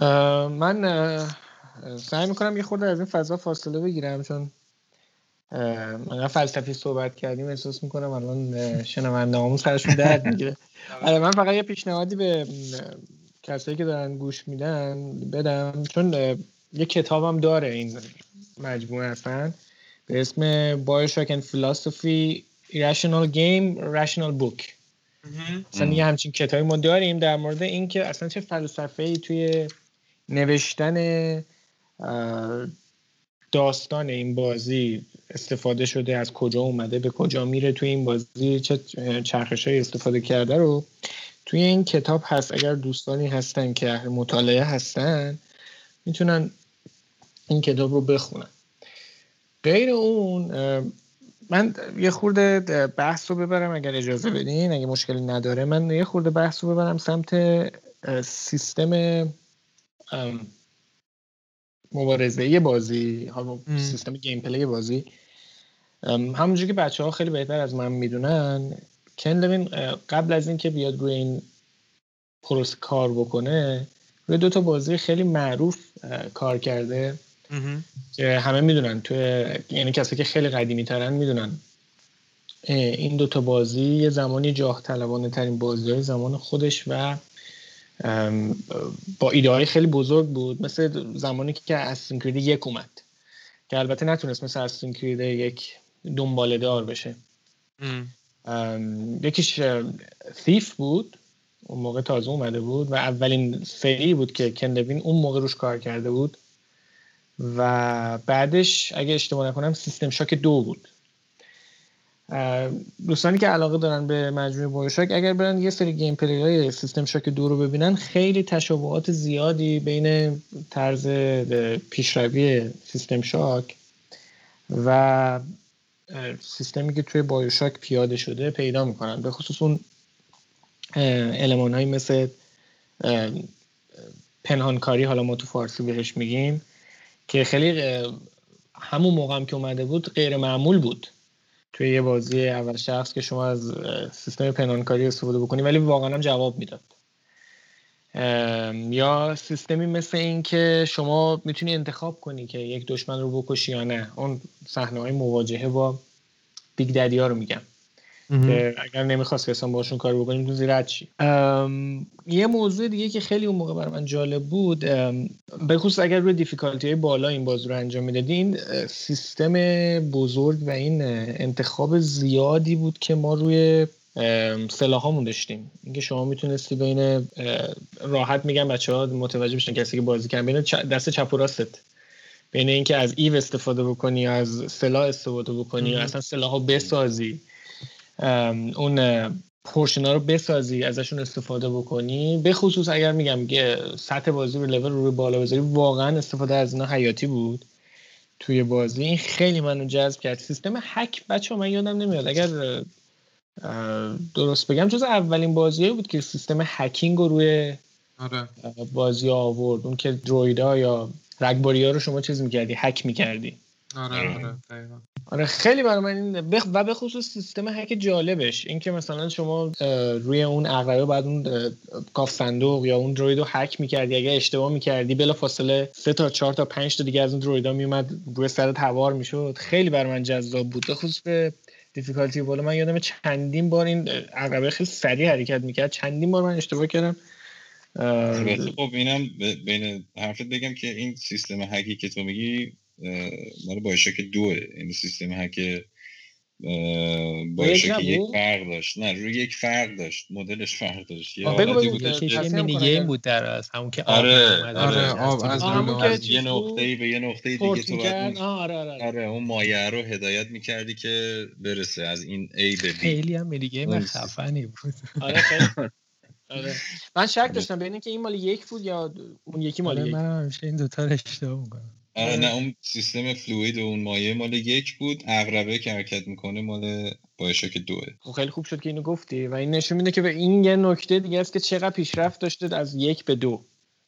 من سعی می‌کنم یه خورده از این فضا فاصله بگیرم چون من فلسفی صحبت کردیم احساس می‌کنم الان شنونده همون سرشون درد می‌گیره. آره. من فقط یه پیشنهادی به کسایی که دارن گوش میدن بدم چون یه کتابم داره این مجموعه اصلا. به اسم Bioshock and Philosophy Irrational Game Rational Book. اصلا یه همچین کتابی ما داریم در مورد اینکه اصلا چه فلسفه ای توی نوشتن داستان این بازی استفاده شده از کجا اومده به کجا میره توی این بازی چه چرخش های استفاده کرده رو توی این کتاب هست. اگر دوستانی هستن که مطالعه هستن می‌تونن این کتاب رو بخونن. غیر اون من یه خورده بحث رو ببرم اگر اجازه بدین اگه مشکلی نداره من یه خورده بحث رو ببرم سمت سیستم مبارزه بازی سیستم گیم پلی بازی. همونجور که بچه ها خیلی بهتر از من می‌دونن کن قبل از اینکه بیاد روی این پروس کار بکنه روی دو تا بازی خیلی معروف کار کرده. که همه می‌دونن تو یعنی کسی که خیلی قدیمی ترن می‌دونن این دوتا بازی یه زمانی جاه طلبانه ترین بازی های زمان خودش و با ایده های خیلی بزرگ بود مثل زمانی که اساسین یک اومد که البته نتونست مثل اساسین یک دنباله دار بشه. یکیش ثیف بود اون موقع تازه اومده بود و اولین سری بود که کندوین اون موقع روش کار کرده بود. و بعدش اگه اشتباه نکنم System Shock دو بود. دوستانی که علاقه دارن به مجموعه BioShock اگر برن یه سری gameplay های System Shock دو رو ببینن خیلی تشابهات زیادی بین طرز پیشروی System Shock و سیستمی که توی BioShock پیاده شده پیدا می‌کنن. به خصوص اون المان هایی مثل پنهانکاری حالا ما تو فارسی بهش میگیم که خیلی همون موقع هم که اومده بود غیر معمول بود. توی یه بازی اول شخص که شما از سیستم پنهانکاری استفاده بکنی ولی واقعا هم جواب می‌داد. یا سیستمی مثل این که شما می‌تونی انتخاب کنی که یک دشمن رو بکشی یا نه. اون صحنه های مواجهه با بیگ ددی ها رو میگم. که اگر نمی‌خواست که اصلا باشون کار بکنیم تو زیر چی؟ یه موضوع دیگه که خیلی اون موقع برای من جالب بود به خصوص اگر روی دیفیکالتی های بالا این بازی رو انجام می‌دادین سیستم بزرگ و این انتخاب زیادی بود که ما روی سلاح هامون داشتیم. اینکه شما می‌تونستی بین راحت میگم بچه ها متوجه بشن کسی که بازی کردن بین دست چپ و راستت. بین اینکه از ایو استفاده بکنی از سلاح استفاده بکنی یا اصلا سلاح ها بسازی. اون پورشن رو بسازی ازشون استفاده بکنی. به خصوص اگر میگم که سطح بازی رو لول رو بالا بذاری واقعا استفاده از اینا حیاتی بود توی بازی. این خیلی منو جذب کرد. سیستم هک بچه من یادم نمیاد. اگر درست بگم جز اولین بازی بود که سیستم هکینگ رو روی آره. بازی آورد. اون که درویدا یا رگباری ها رو شما چیز می‌کردی هک می‌کردی. آره آره آره خیلی برای من این بخ... و به خصوص سیستم هک جالبش. اینکه مثلا شما روی اون اقربه بعد اون کاف صندوق یا اون دروید رو هک می‌کردی. اگه اشتباه می‌کردی بلا فاصله سه تا چهار تا پنج تا دیگه از اون درویدا میومد روی سر توار می‌شد. خیلی برای من جذاب بود. به خصوص به دیفیکالتی بالا من یادم چندین بار این عقبه خیلی سریع حرکت می‌کرد. چندین بار من اشتباه کردم. خب اینم بین حرفت بگم که این سیستم هکی که تو میگی مال بایشاک دوه. این سیستم هک بایشاک یک فرق داشت. نه روی یک فرق داشت. مدلش فرق داشت. یه مینی گیم بود در از همون که آره آره آب از یه نقطه به یه نقطه دیگه تو آره آره آره. اون مایه رو هدایت می‌کردی که برسه از این A به B. خیلی هم مینی گیم خفنی بود. آره آره. من شک داشتم بین اینکه این مال یک بود یا اون یکی مال یک. من همیشه این دوتا رو اشتباه می‌کنم. آره نه اون سیستم فلوید و اون مایه مال یک بود. اغربه که حرکت می‌کنه مال که دوه. خب خیلی خوب شد که اینو گفتی. و این نشون میده که به این یه نکته دیگه است که چقدر پیشرفت داشته از یک به دو.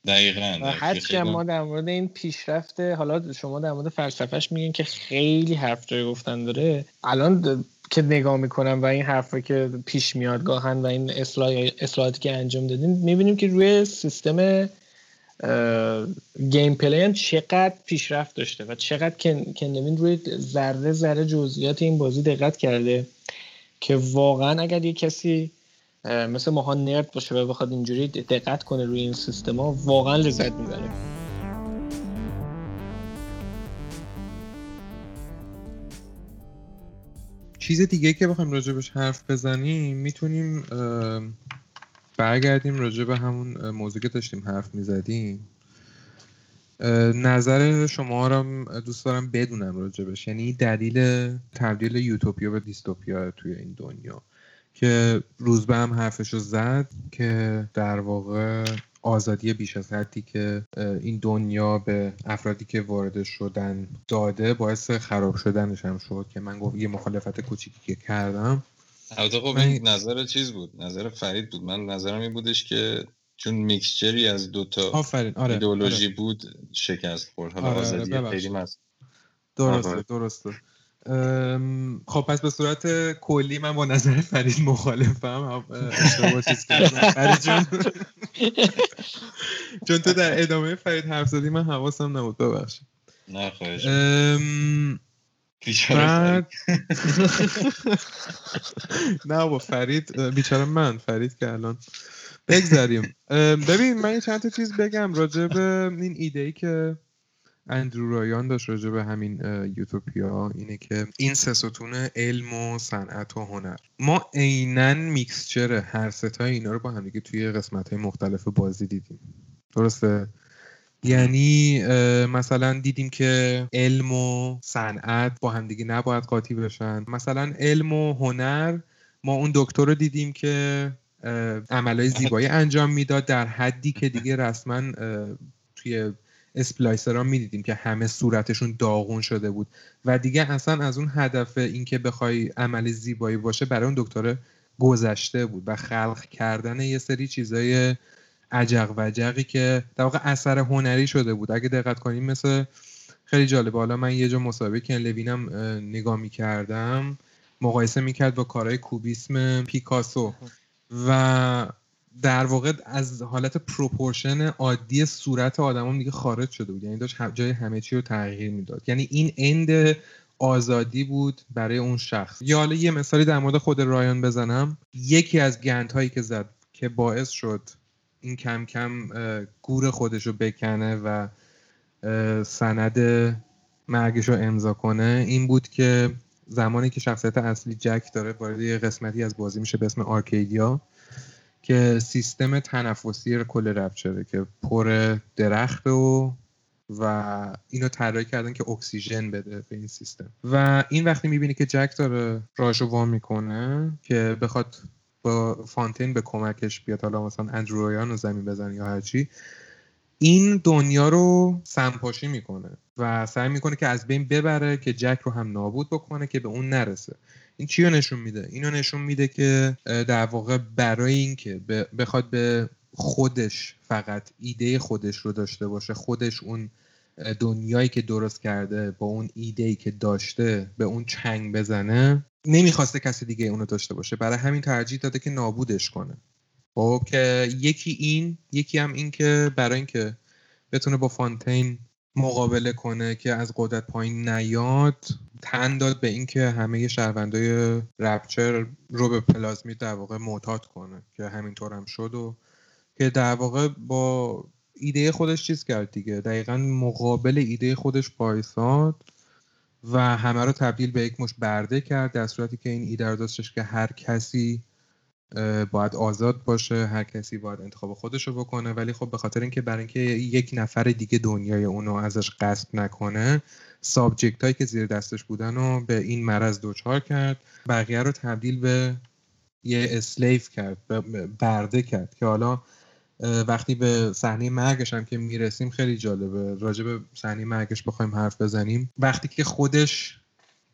دقیقا و هرچی ما در مورد این پیشرفت حالا شما در مورد فلسفهش میگین که خیلی حرف جای گفتن داره. الان که نگاه می‌کنم و این حرفا که پیش میاد گاهن و این اصلاحاتی که انجام دادیم می‌بینیم که روی سیستم گیم پلی چقدر پیشرفت داشته و چقدر کندوین روی ذره ذره جزئیات این بازی دقت کرده که واقعا اگر یه کسی مثل ماها نرد باشه و بخواد اینجوری دقت کنه روی این سیستم ها واقعا لذت می‌بره. چیز دیگه که بخوایم راجبش حرف بزنیم می‌تونیم برگردیم راجع به همون موضوع که داشتیم حرف می‌زدیم. نظر شما را دوست دارم بدونم راجبش. یعنی دلیل تبدیل یوتوپیا به دیستوپیا توی این دنیا. که روزبه هم حرفش رو زد که در واقع آزادی بیش از حدی که این دنیا به افرادی که وارد شدن داده باعث خراب شدنش هم شد که من گفت یه مخالفت کوچیکی که کردم. البته خب این نظر چیز بود نظر فرید بود من نظرم این بودش که چون میکسچری از دوتا آفرین. آره. ایدئولوژی آره. بود شکست خورد حالا آره. آره آزادی آره. درسته درسته خب پس به صورت کلی من با نظر فرید مخالفم اشتباه چیز فرید جون چون تو در ادامه فرید حرف زدی من حواسم نبود ببخشید نه خواهش نه با فرید بیچاره من فرید که الان. بگذاریم ببین من یه چند تا چیز بگم راجع به این ایده ای که اندرو رایان داشت راجع به همین یوتوپیا اینه که این سه ستون علم و صنعت و هنر. ما عینا میکسچر هر ستای اینا رو با هم دیگه توی قسمت های مختلف بازی دیدیم. درسته؟ یعنی مثلا دیدیم که علم و صنعت با همدیگه نباید قاطی بشن. مثلا علم و هنر ما اون دکتر رو دیدیم که عملای زیبایی انجام می‌داد. در حدی که دیگه رسما توی اسپلایسر ها می‌دیدیم که همه صورتشون داغون شده بود. و دیگه اصلا از اون هدف اینکه بخوای عمل زیبایی باشه برای اون دکتر گذشته بود. و خلق کردن یه سری چیزای عجق و عجقی که در واقع اثر هنری شده بود. اگه دقت کنیم مثل خیلی جالبه. حالا من یه جا مسابقه کن لوینم نگاه می‌کردم. مقایسه می‌کرد با کارهای کوبیسم پیکاسو. و در واقع از حالت پروپورشن عادی صورت آدم دیگه خارج شده بود. یعنی داشت جای همه چی رو تغییر می‌داد. یعنی این اند آزادی بود برای اون شخص. یا حالا یه مثالی در مورد خود رایان بزنم. یکی از گندهایی که زد که باعث شد این کم کم گور خودش رو بکنه و سند مرگش رو امضا کنه. این بود که زمانی که شخصیت اصلی جک داره وارد یه قسمتی از بازی میشه به اسم Arcadia که سیستم تنفسی کل Rapture ه که پر درخت و و اینو طراحی کردن که اکسیژن بده به این سیستم. و این وقتی می‌بینی که جک داره راهشو وا می‌کنه که بخواد با فانتین به کمکش بیاد حالا مثلا اندرویان رو زمین بزن یا هرچی این دنیا رو سمپاشی می‌کنه و سعی می‌کنه که از بین ببره که جک رو هم نابود بکنه که به اون نرسه. این چی رو نشون میده؟ اینو نشون میده که در واقع برای اینکه بخواد به خودش فقط ایده خودش رو داشته باشه خودش اون دنیایی که درست کرده با اون ایده ای که داشته به اون چنگ بزنه نمی‌خواسته کسی دیگه اونو داشته باشه. برای همین ترجیح داده که نابودش کنه. خب که یکی این یکی هم این که برای اینکه بتونه با فانتین مقابله کنه که از قدرت پایین نیاد تن داد به اینکه همه شهروندای رپچر رو به پلازمی در واقع معتاد کنه که همینطور هم شد و که در واقع با ایده خودش چیز کرد دیگه. دقیقا مقابل ایده خودش پایساد و همه رو تبدیل به یک مش برده کرد در صورتی که این ایده رو داشتش که هر کسی باید آزاد باشه هر کسی باید انتخاب خودش رو بکنه. ولی خب به خاطر اینکه برای اینکه یک نفر دیگه دنیای اونو ازش قصد نکنه سابجکت هایی که زیر دستش بودن رو به این مرض دوچار کرد. بقیه رو تبدیل به یه اسلیف کرد برده کرد که حالا وقتی به صحنه مرگش هم که می‌رسیم خیلی جالبه. راجع به صحنه مرگش بخوایم حرف بزنیم. وقتی که خودش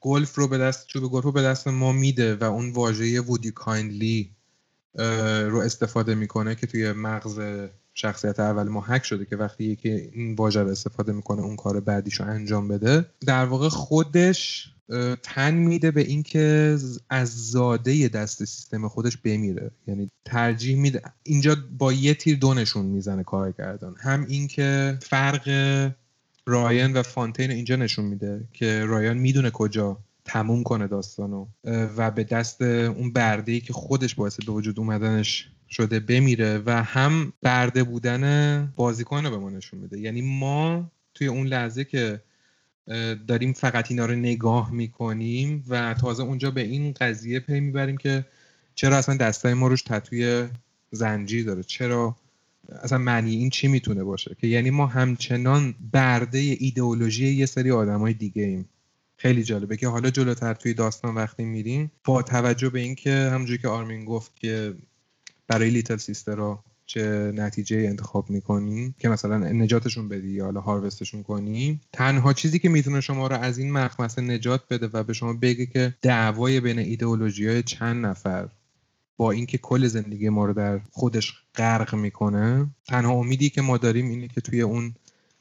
گلف رو به دست چوب گلف رو به دست ما میده و اون واژه وودی کایندلی رو استفاده می‌کنه که توی مغز شخصیت اول ما هک شده که وقتی یکی این واژه رو استفاده می‌کنه اون کار بعدیش رو انجام بده. در واقع خودش تن میده به اینکه از زاده دست سیستم خودش بمیره. یعنی ترجیح میده. اینجا با یه تیر دو نشون می‌زنه کارگردان هم اینکه فرق رایان و فانتین اینجا نشون میده که رایان می‌دونه کجا تموم کنه داستانو. و به دست اون برده ای که خودش باعث به وجود اومدنش شده بمیره و هم برده بودن بازیکن رو به ما نشون میده. یعنی ما توی اون لحظه که داریم فقط اینا رو نگاه می‌کنیم و تازه اونجا به این قضیه پی می‌بریم که چرا اصلا دستای ما روش تطوی زنجیر داره؟ چرا اصلا معنی این چی می‌تونه باشه؟ که یعنی ما همچنان برده ایدئولوژی یه سری آدمای دیگه ایم. خیلی جالبه که حالا جلوتر توی داستان وقتی میریم با توجه به اینکه همونجوری که آرمین گفت که برای لیتل سیستر چه نتیجه انتخاب می‌کنی که مثلا نجاتشون بدی یا حالا هاروستشون کنی؟ تنها چیزی که می‌تونه شما رو از این مخمسه نجات بده و به شما بگه که دعوای بین ایدئولوژی های چند نفر با اینکه کل زندگی ما رو در خودش غرق می‌کنه تنها امیدی که ما داریم اینه که توی اون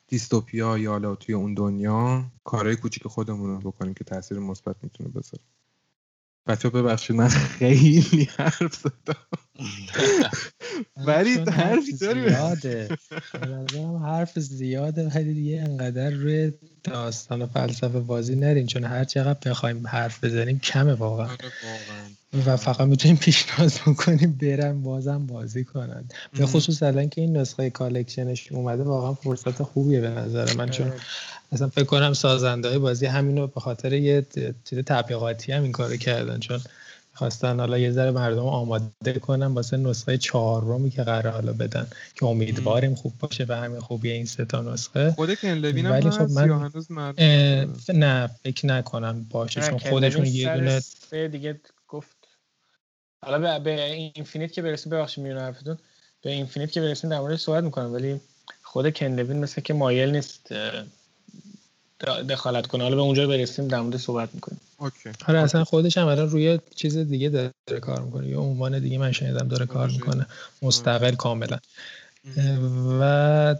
دیستوپیا یا حالا توی اون دنیا کارهای کوچیک خودمون رو بکنیم که تاثیر مثبت می‌تونه بذاره. بچه ببخشید من خیلی حرف زدم. ولی حرف زیاده. حرف زیاده ولی دیگه انقدر روی داستان و فلسفه بازی نریم. چون هر چقدر بخوایم حرف بزنیم کمه واقعا. آره، و فقط می‌تونیم پیشنهاد بکنیم برن بازم بازی کنن. به خصوص الان که این نسخه کالکشنش اومده واقعا فرصت خوبیه به نظر من. چون آره. اصلا فکر کنم سازنده های بازی همینو به خاطر یه چیز تبلیغاتی هم این کارو کردن. چون خواستن حالا یه ذره مردم آماده کنن واسه نسخه چهارمی که قرار حالا بدن که امیدواریم خوب باشه به همین خوبی این سه تا نسخه. خود کندلوین هم خب من... هنوز نه فکر نکنم باشه چون خودشون یه دونه دیگه گفت. حالا به, Infinite که برسیم ببخشید میون حرفتون. به Infinite که برسیم در موردش صحبت می‌کنم ولی خود کن لوین مثل که مایل نیست دخالت کنه. حالا به اونجا برسیم در مورد صحبت می‌کنیم. okay. آره اصلا خودش هم الان روی چیز دیگه داره کار می‌کنه. یه عنوان دیگه من شنیدم داره کار می‌کنه. مستقل کاملا. و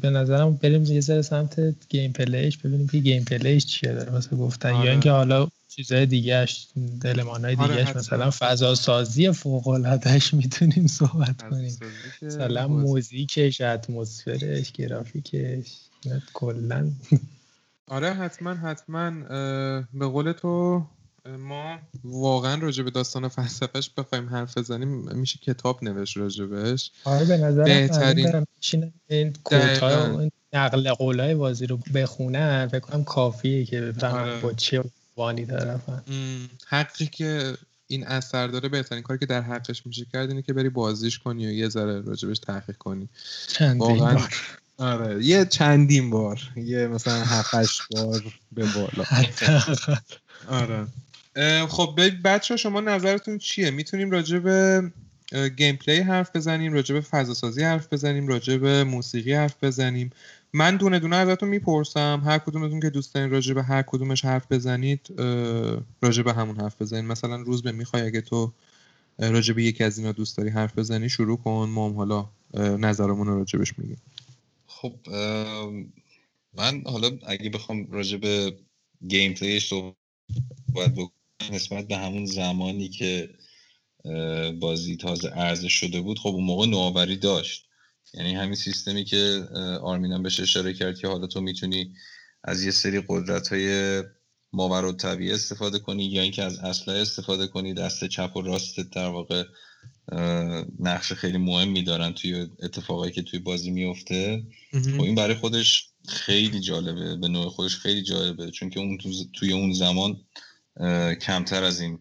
به نظرم بریم یه ذره سمت gameplay ش ببینیم که gameplay ش چیه داره. واسه گفتن. یا آره. اینکه حالا چیزای دیگهش المانای آره دیگهش مثلا فضا سازی فوق العادهش می‌تونیم صحبت کنیم. مثلا موزیکش اتمسفرش گرافیکش کلا. آره حتما حتما به قول تو ما واقعا راجع به داستان فلسفهش بخوایم حرف بزنیم. میشه کتاب نوشت راجبش آره به نظر بهترین این کوتاه نقل قولای بازی رو بخونن فکر کنم کافیه که بفهمن آره. با چه وانی طرفن حقی که این اثر داره بهترین کاری که در حقش میشه کرد اینه که بری بازیش کنی و یه ذره راجبش تحقیق کنی. واقعا آره یه چندین بار یه مثلا هفتش بار به بالا. آره. خب بچه شما نظرتون چیه؟ می‌تونیم راجع به gameplay حرف بزنیم راجع به فضا سازی حرف بزنیم راجع به موسیقی حرف بزنیم؟ من دونه دونه ازتون می‌پرسم هر کدومتون که دوست دارین راجع به هر کدومش حرف بزنید راجع به همون حرف بزنید. مثلا روزبه می‌خوای اگه تو راجع به یکی از اینا دوست داری حرف بزنی شروع کن ما هم حالا نظرمون رو راجبش میگیم. خب من حالا اگه بخوام راجع به gameplay ش صحبت بکنم نسبت به همون زمانی که بازی تازه ارزش شده بود خب اون موقع نوآوری داشت. یعنی همین سیستمی که آرمینم بهش اشاره کرد که حالا تو می‌تونی از یه سری قدرت های ماور طبیعی استفاده کنی یا اینکه از اسلحه استفاده کنی دست چپ و راست در واقع نقش خیلی مهمی دارن توی اتفاقایی که توی بازی میفته. خب این برای خودش خیلی جالبه به نوع خودش خیلی جالبه چون که اون توی اون زمان کمتر از این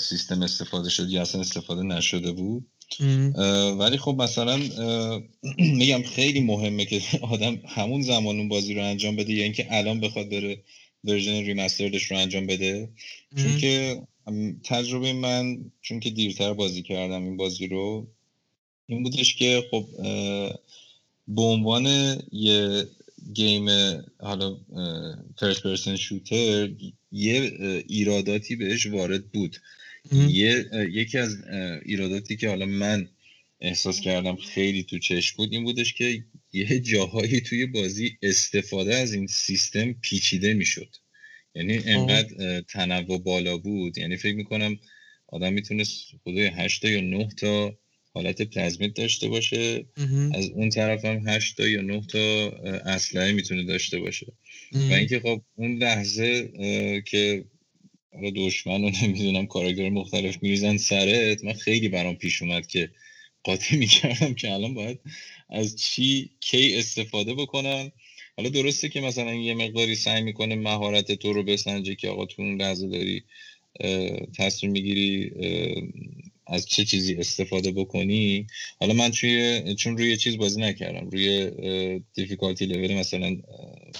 سیستم استفاده شد یا اصلا استفاده نشده بود. ولی خب مثلا میگم خیلی مهمه که آدم همون زمان اون بازی رو انجام بده یا اینکه الان بخواد بره ورژن ریمستردش رو انجام بده. چون که تجربه من چون که دیرتر بازی کردم این بازی رو این بودش که خب به عنوان یه گیم حالا فرست پرسن شوتر یه ایراداتی بهش وارد بود. یه یکی از ایراداتی که حالا من احساس کردم خیلی تو چشم بود این بودش که یه جاهایی توی بازی استفاده از این سیستم پیچیده می‌شد. یعنی انقدر تنوع بالا بود. یعنی فکر می‌کنم آدم می‌تونست خدای هشتا یا نه تا حالت پلازمیت داشته باشه. از اون طرف هم هشت تا یا نه تا اسلحه می‌تونه داشته باشه. و اینکه خب اون لحظه که دشمن رو نمی‌دونم کاراکتر مختلف میریزن سرت من خیلی برام پیش اومد که قاطی می‌کردم که الان باید از چی کی استفاده بکنم. حالا درسته که مثلا یه مقداری سعی می‌کنه مهارت تو رو بسنجه که آقا تو اون لحظه داری تصمیم می‌گیری از چه چیزی استفاده بکنی. حالا من توی چون روی چیز بازی نکردم روی دیفیکالتی لول مثلا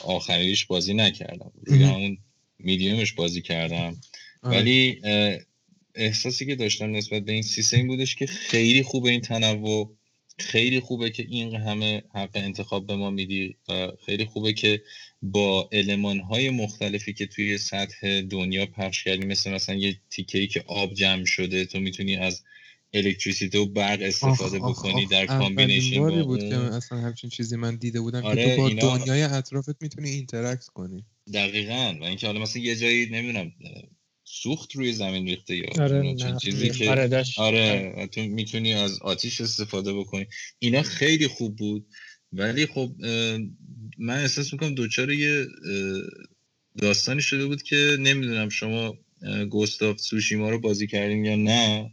آخریش بازی نکردم. روی همون میدیومش بازی کردم. ولی احساسی که داشتم نسبت به این سیستم بودش که خیلی خوبه این تنوع خیلی خوبه که این همه حق انتخاب به ما میدی و خیلی خوبه که با علمان های مختلفی که توی سطح دنیا پخش کردی مثل مثلا یه تیکه ای که آب جمع شده تو می‌تونی از الکتریسیته و برق استفاده بکنی در combination با بود که اصلا همچین چیزی من دیده بودم آره که تو با اینا... دنیای اطرافت می‌تونی interact کنی. دقیقا و اینکه حالا مثلا یه جایی نمی‌دونم سوخت روی زمین ریخته یا آره چیزی که آره, آره تو می‌تونی از آتیش استفاده بکنی. اینا خیلی خوب بود. ولی خب من احساس می‌کنم دوچار یه داستانی شده بود که نمی‌دونم شما گستاف سوشیما رو بازی کردین یا نه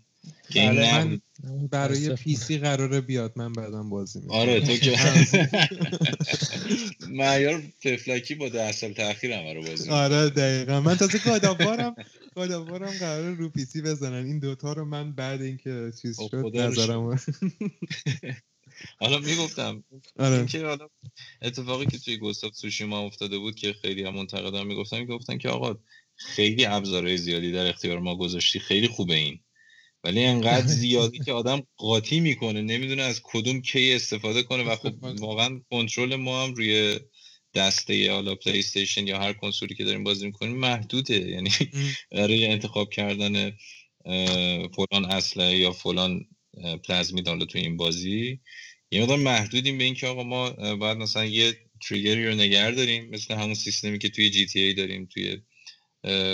که بله من برای پی سی قراره بیاد من بعدم بازی می‌کنم. آره تو که معیار ففلکی با ده سال تاخیر هم رو بازی آره دقیقا. من تازه کادابارم کادابارم قراره رو پی سی بزنن. این دوتا رو من بعد اینکه چیز خب، شد نظرم حالا می‌گفتم. آره. که حالا اتفاقی که توی گستاف سوشیما افتاده بود که خیلی هم منتقدان می‌گفتن می‌گفتن که آقا خیلی ابزارهای زیادی در اختیار ما گذاشتی خیلی خوبه این. ولی انقدر زیادی که آدم قاطی می‌کنه نمی‌دونه از کدوم کی استفاده کنه و خب واقعا کنترل ما هم روی دسته حالا پلی استیشن یا هر کنسولی که داریم بازی می‌کنیم محدوده. یعنی برای انتخاب کردن فلان اسلحه یا فلان پلازمید حالا تو این بازی یه مقدار محدودیم به اینکه آقا ما باید مثلا یه تریگری رو نگه داریم مثل همون سیستمی که توی جی تی ای داریم توی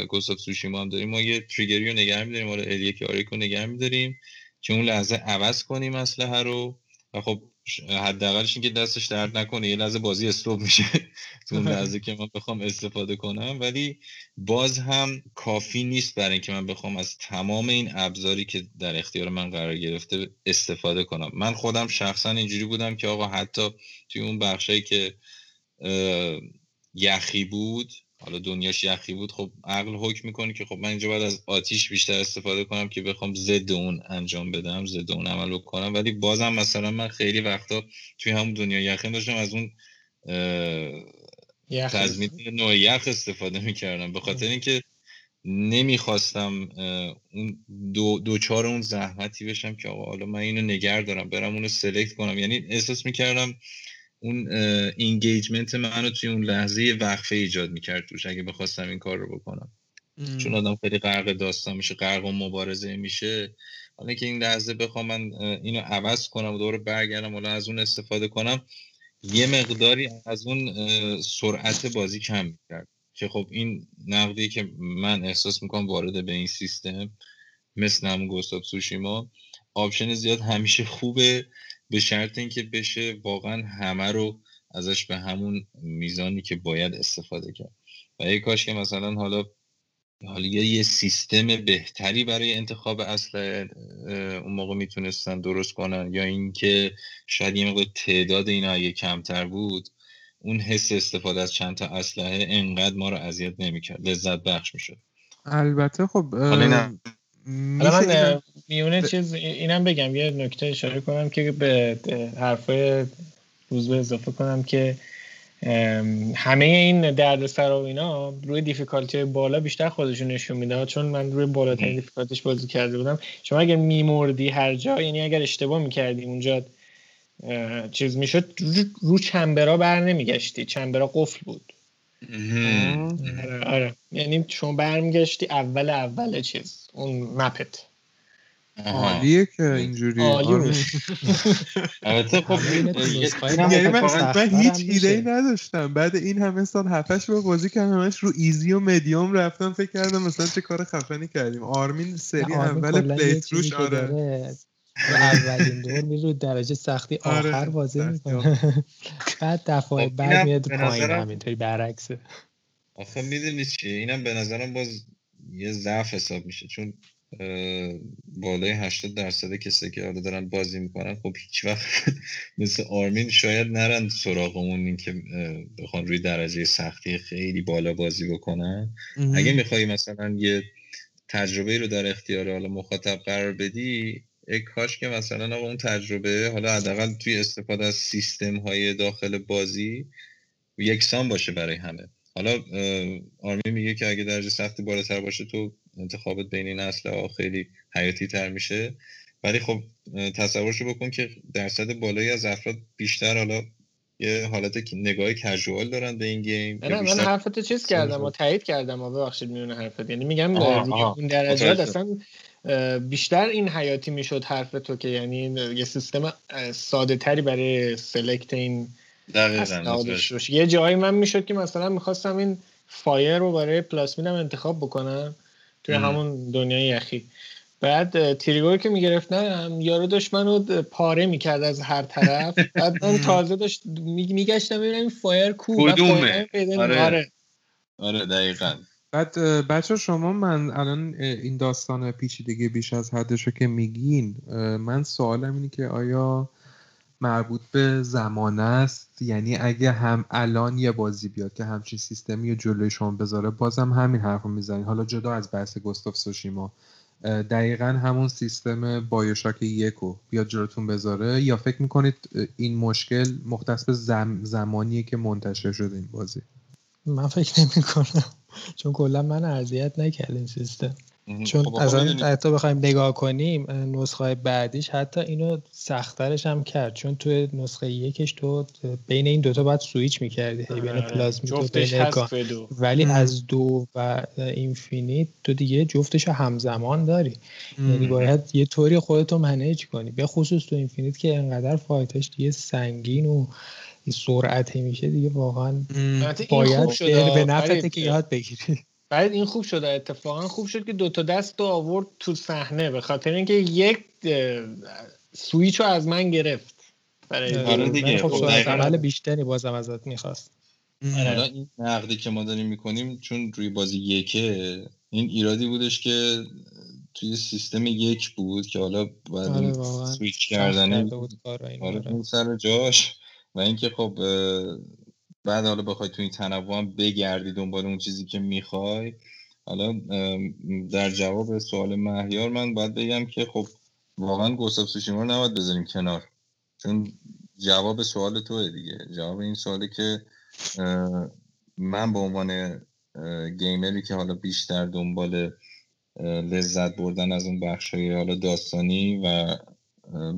گوست سوشیما هم داریم ما یه تریگری رو نگه میداریم حالا ال یک آریک رو نگه میداریم که اون لحظه عوض کنیم اسلحه رو. و خب حداقلش اینکه دستش درد نکنه یه لحظه بازی استوب میشه تو اون لحظه که من بخوام استفاده کنم. ولی باز هم کافی نیست برای اینکه من بخوام از تمام این ابزاری که در اختیار من قرار گرفته استفاده کنم. من خودم شخصا اینجوری بودم که آقا حتی توی اون بخشایی که یخی بود حالا دنیاش یخی بود خب عقل حکم می‌کنه که خب من اینجا باید از آتیش بیشتر استفاده کنم که بخوام ضد اون انجام بدم ضد اون عمل بکنم. ولی بازم مثلا من خیلی وقتا توی همون دنیا یخی داشتم از اون تزمین نوع یخ استفاده می‌کردم. به خاطر اینکه نمی‌خواستم اون دو دوچار اون زحمتی بشم که آقا حالا من اینو نگر دارم برم اونو سلکت کنم. یعنی احساس می‌کردم اون اینگیجمنت منو توی اون لحظه وقفه ایجاد می‌کرد توش اگه بخواستم این کار رو بکنم چون آدم خیلی غرق داستان میشه غرق و مبارزه میشه. حالا که این لحظه بخوام من اینو عوض کنم و دوباره برگردم حالا از اون استفاده کنم یه مقداری از اون سرعت بازی کم می‌کرد. که خب این نقدی که من احساس می‌کنم وارد به این سیستم مثل همون گوستاب سوشیما آپشن زیاد همیشه خوبه. به شرط اینکه بشه واقعا همه رو ازش به همون میزانی که باید استفاده کرد. و یه کاش که مثلا حالا حالا یه سیستم بهتری برای انتخاب اصل اون موقع می‌تونستن درست کنن یا اینکه شاید یه مقدار تعداد اینا اگه کمتر بود اون حس استفاده از چند تا اسلحه انقدر ما رو اذیت نمی‌کرد لذت بخش می‌شد. البته خب حالا من میونه چیز اینم بگم یه نکته اشاره کنم که به حرفای روز به اضافه کنم که همه این دردسر و اینا روی دیفیکالتی بالا بیشتر خودشون نشون میده چون من روی بالاترین دیفیکالتیش بازی کرده بودم. شما اگر میمردی هر جا یعنی اگر اشتباه می‌کردی اونجا چیز می‌شد رو چنبرا بر نمیگشتی. چنبرا قفل بود. آره آره. یعنی شما برمیگشتی اول اول چیز اون map ت. عالیه که اینجوری. آره. البته خب یعنی من هیچ ایده ای نداشتم. بعد این همه سال هفتش با بازی کردم همش رو easy و مدیوم رفتم فکر کردم مثلا چه کار خفنی کردیم. آرمین سری اول play روش آره. اولین دور میره درجه سختی آره، آخر بازی می‌کنه بعد دفعه خب، بعد میاد پایین همینطوری برعکسه. آخه می‌دونی چیه اینم به نظرم باز یه ضعف حساب میشه. چون بالای 80 درصد کسی که حالا دارن بازی می‌کنن خب هیچ وقت مثل آرمین شاید نرن سراغمون این که بخوان روی درجه سختی خیلی بالا بازی بکنن. اگه می‌خوای مثلا یه تجربه رو در اختیار حالا مخاطب قرار بدی کاش که مثلا اون تجربه حالا حداقل توی استفاده از سیستم های داخل بازی یکسان باشه برای همه. حالا آرمی میگه که اگه درجه سختی بالاتر باشه تو انتخابت بین این اصل خیلی حیاتی تر میشه. ولی خب تصورشو بکن که درصد بالایی از افراد بیشتر حالا یه حالت نگاه کژوال دارن به این گیم من من حرفت چیز کردم و تایید کردم و ببخشید میونه حرفت یعنی میگم اون درجه اصلا بیشتر این حیاتی می‌شد حرف تو که یعنی یه سیستم ساده تری برای سلکت این یه جایی من می‌شد که مثلا می‌خواستم این فایر رو برای پلاسمینم انتخاب بکنم توی همون دنیای یخی بعد تریگور که می‌گرفت یارو داشت منو پاره می‌کرد از هر طرف. بعد من تازه داشت میگشتم ببینم این فایر کو؟ کدومه؟ آره. آره. آره دقیقا. بعد بچه شما من الان این داستان پیچیدگی بیش از حدشو که میگین من سوالم اینه که آیا مربوط به زمان است؟ یعنی اگه هم الان یه بازی بیاد که همچین سیستمی جلوی شما بذاره بازم همین حرف رو می‌زنین. حالا جدا از بحث گستاف سوشیما دقیقا همون سیستم بایوشاک یکو بیاد جلوتون بذاره؟ یا فکر می‌کنید این مشکل مختص به زمانیه که منتشر شده این بازی؟ من فکر نمی کنم چون کلا من اذیت نکرد این سیستم چون خب از آن حتی بخوایم نگاه کنیم نسخه بعدیش حتی اینو سختترش هم کرد. چون تو نسخه یکش تو بین این دوتا باید سویچ می‌کردی. بین آره. plasmid و بین ولی از دو و Infinite تو دیگه جفتش همزمان داری. یعنی باید یه طوری خودتو manage کنی. به خصوص تو Infinite که انقدر fight اش دیگه سنگین و سرعتی میشه دیگه واقعا باید به نفته که یاد بگیری. بعد این خوب شده. اتفاقا خوب شد که دوتا دست رو آورد تو صحنه به خاطر اینکه یک سویچ رو از من گرفت برای آره دیگه. خب, خب عمل بیشتری بازم ازت می‌خواست. حالا این نقدی که ما داریم می‌کنیم چون روی بازی یکه این ایرادی بودش که توی سیستم یک بود که حالا آره سویچ کردنه آره. اون سر جاش. و اینکه خب بعد حالا بخوای تو این تنوع هم بگردی دنبال اون چیزی که می‌خوای حالا در جواب سوال مهیار من باید بگم که خب واقعا گوستاف سوشیما رو نباید بذاریم کنار. چون جواب سوال توه دیگه. جواب این سوالی که من به عنوان گیمری که حالا بیشتر دنبال لذت بردن از اون بخشای حالا داستانی و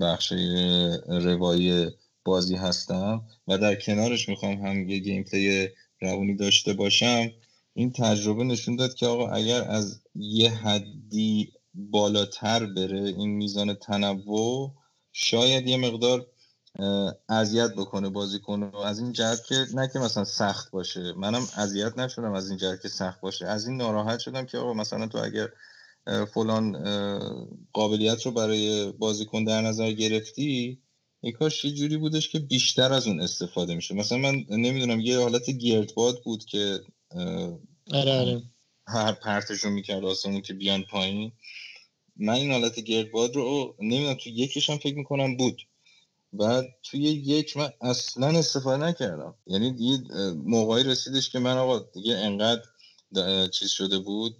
بخشای روایی بازی هستم و در کنارش می‌خوام هم یه گیم پلی روونی داشته باشم. این تجربه نشون داد که آقا اگر از یه حدی بالاتر بره این میزان تنوع شاید یه مقدار اذیت بکنه بازی و از این جهت که نه که مثلا سخت باشه منم اذیت نشدم از این جهت که سخت باشه. از این ناراحت شدم که آقا مثلا تو اگر فلان قابلیت رو برای بازیکن در نظر گرفتی ای کاش یه جوری بودش که بیشتر از اون استفاده میشه مثلا من نمی‌دونم یه حالت گردباد بود که آره آره. هر پرتشون می‌کرد آسمون که بیان پایین. من این حالت گردباد رو نمی‌دونم تو یکیش هم فکر می‌کنم بود. و توی یک من اصلا استفاده نکردم. یعنی دیگه موقعی رسیدش که من آقا دیگه انقدر چیز شده بود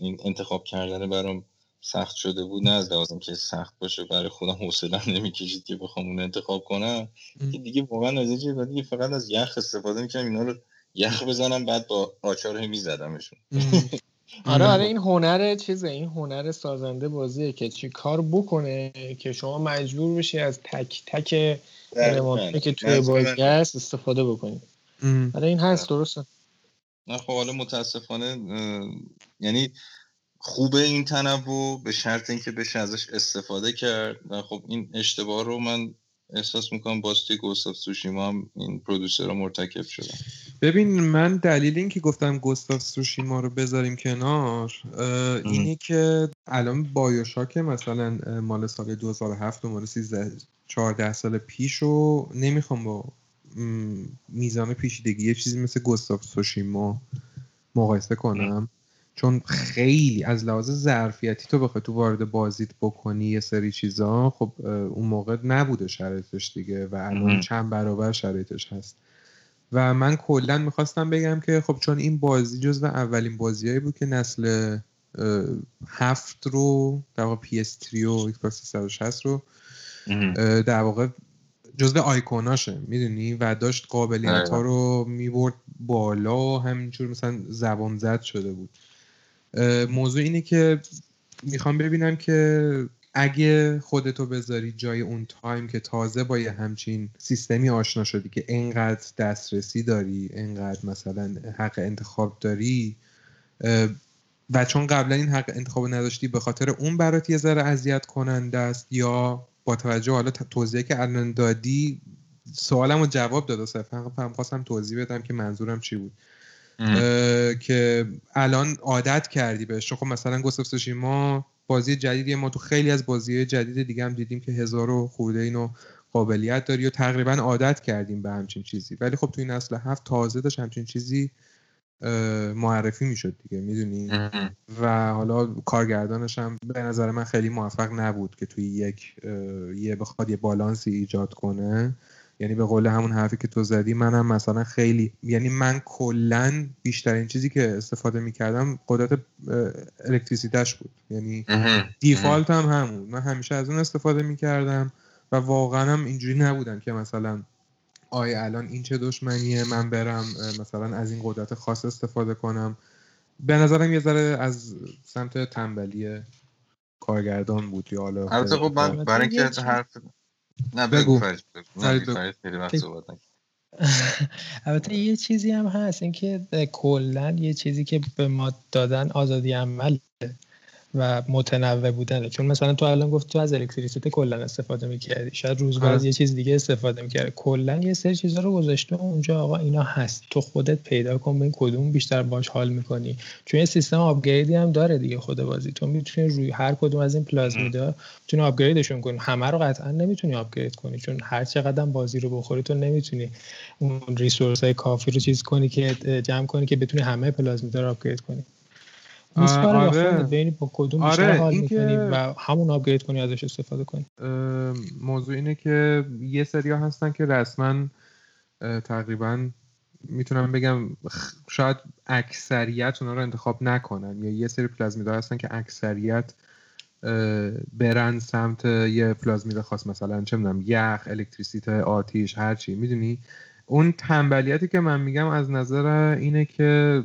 این انتخاب کردن برام سخت شده بود نه از لازم که سخت باشه برای خودم حوصله نمی‌کشید که بخوام اون انتخاب کنم. که دیگه واقعا از دیگه دیگه فقط از یخ استفاده می‌کنم اینا رو یخ بزنم بعد با آچار میزدمشون. آره آره این هنر چیزه این هنر سازنده بازیه که چی کار بکنه که شما مجبور بشی از تک تک المانتی که توی بازی هست استفاده بکنید آره این هست درسته. نه خب حالا متاسفانه یعنی خوبه این تنوع به شرط اینکه بشه ازش استفاده کرد. و خب این اشتباه رو من احساس می‌کنم باز توی گوستاف سوشیما هم این پرودوسر رو مرتکب شدن ببین من دلیل اینکه گفتم گوستاف سوشیما رو بذاریم کنار اینی که الان بایوشاک مثلا مال سال 2007 و مال 13 14 سال پیش رو نمی‌خوام با میزان پیچیدگی یه چیزی مثل گوستاف سوشیما مقایسه کنم. چون خیلی از لحاظ ظرفیتی تو بخوای تو وارد بازیت بکنی یه سری چیزا خب اون موقع نبوده شرایطش دیگه و الان چند برابر شرایطش هست. و من کلا می‌خواستم بگم که خب چون این بازی جز و اولین بازیایی بود که نسل هفت رو در واقع PS3 و Xbox 360 رو در واقع جزو آیکوناشه می‌دونی؟ و داشت قابلیت ها رو می‌برد بالا همینجور مثلا زبان زد شده بود. موضوع اینه که می‌خوام ببینم که اگه خودتو بذاری جای اون تایم که تازه با یه همچین سیستمی آشنا شدی که انقدر دسترسی داری انقدر مثلا حق انتخاب داری و چون قبلا این حق انتخاب نداشتی به خاطر اون برات یه ذره اذیت کننده است یا با توجه حالا توضیحی که الان دادی سوالم رو جواب داد صرفا خواستم توضیح بدم که منظورم چی بود. که الان عادت کردی بهش. خب مثلا گوستاف ما بازی جدیدی ما تو خیلی از بازی جدید دیگه هم دیدیم که هزار و خورده اینو قابلیت داری و تقریبا عادت کردیم به همچین چیزی. ولی خب تو این نسل هفت تازه داشت همچین چیزی معرفی می‌شد دیگه می‌دونی؟ و حالا کارگردانش هم به نظر من خیلی موفق نبود که توی یک یه بخواد یه بالانسی ایجاد کنه. یعنی به قول همون حرفی که تو زدی منم مثلا خیلی یعنی من کلا بیشترین چیزی که استفاده می‌کردم قدرت الکتریسیتش بود. یعنی دیفالت هم همون. من همیشه از اون استفاده می‌کردم و واقعا هم اینجوری نبودم که مثلا آیا الان این چه دشمنیه من برم مثلا از این قدرت خاص استفاده کنم. به نظرم یه ذره از سمت تنبلی کارگردان بود یا حالا خب من برای اینکه حرف نه بگو البته یه چیزی هم هست اینکه کلا یه چیزی که به ما دادن آزادی عمل و متنوع بودنه. چون مثلا تو الان گفت تو از الکتریسیته کلا استفاده می‌کردی. شاید روز بعد یه چیز دیگه استفاده می‌کردی کلا یه سری چیزا رو گذاشته اونجا آقا اینا هست. تو خودت پیدا کن ببین کدوم بیشتر باش حال می‌کنی. چون یه سیستم آپگریدی هم داره دیگه خود بازی. تو می‌تونی روی هر کدوم از این پلازمیدا می‌تونی آپگریدشون کنی. همه رو قطعا نمی‌تونی آپگرید کنی. چون هر چقدر بازی رو بخوری تو نمی‌تونی اون ریسورس های کافی رو چیز کنی که جمع کنی که بتونی همه پلازمیدا رو آپگرید کنی. آره. بین با کدوم آره. حال می‌کنی و همون آپگرید کنی ازش استفاده کنی موضوع اینه که یه سریا هستن که رسما تقریبا می‌تونم بگم شاید اکثریت اونا رو انتخاب نکنن یا یه سری پلازمیدا هستن که اکثریت برن سمت یه پلازمید خاص مثلا چه می‌دونم یخ الکتریسیته آتیش هرچی می‌دونی اون تنبلیتی که من میگم از نظر اینه که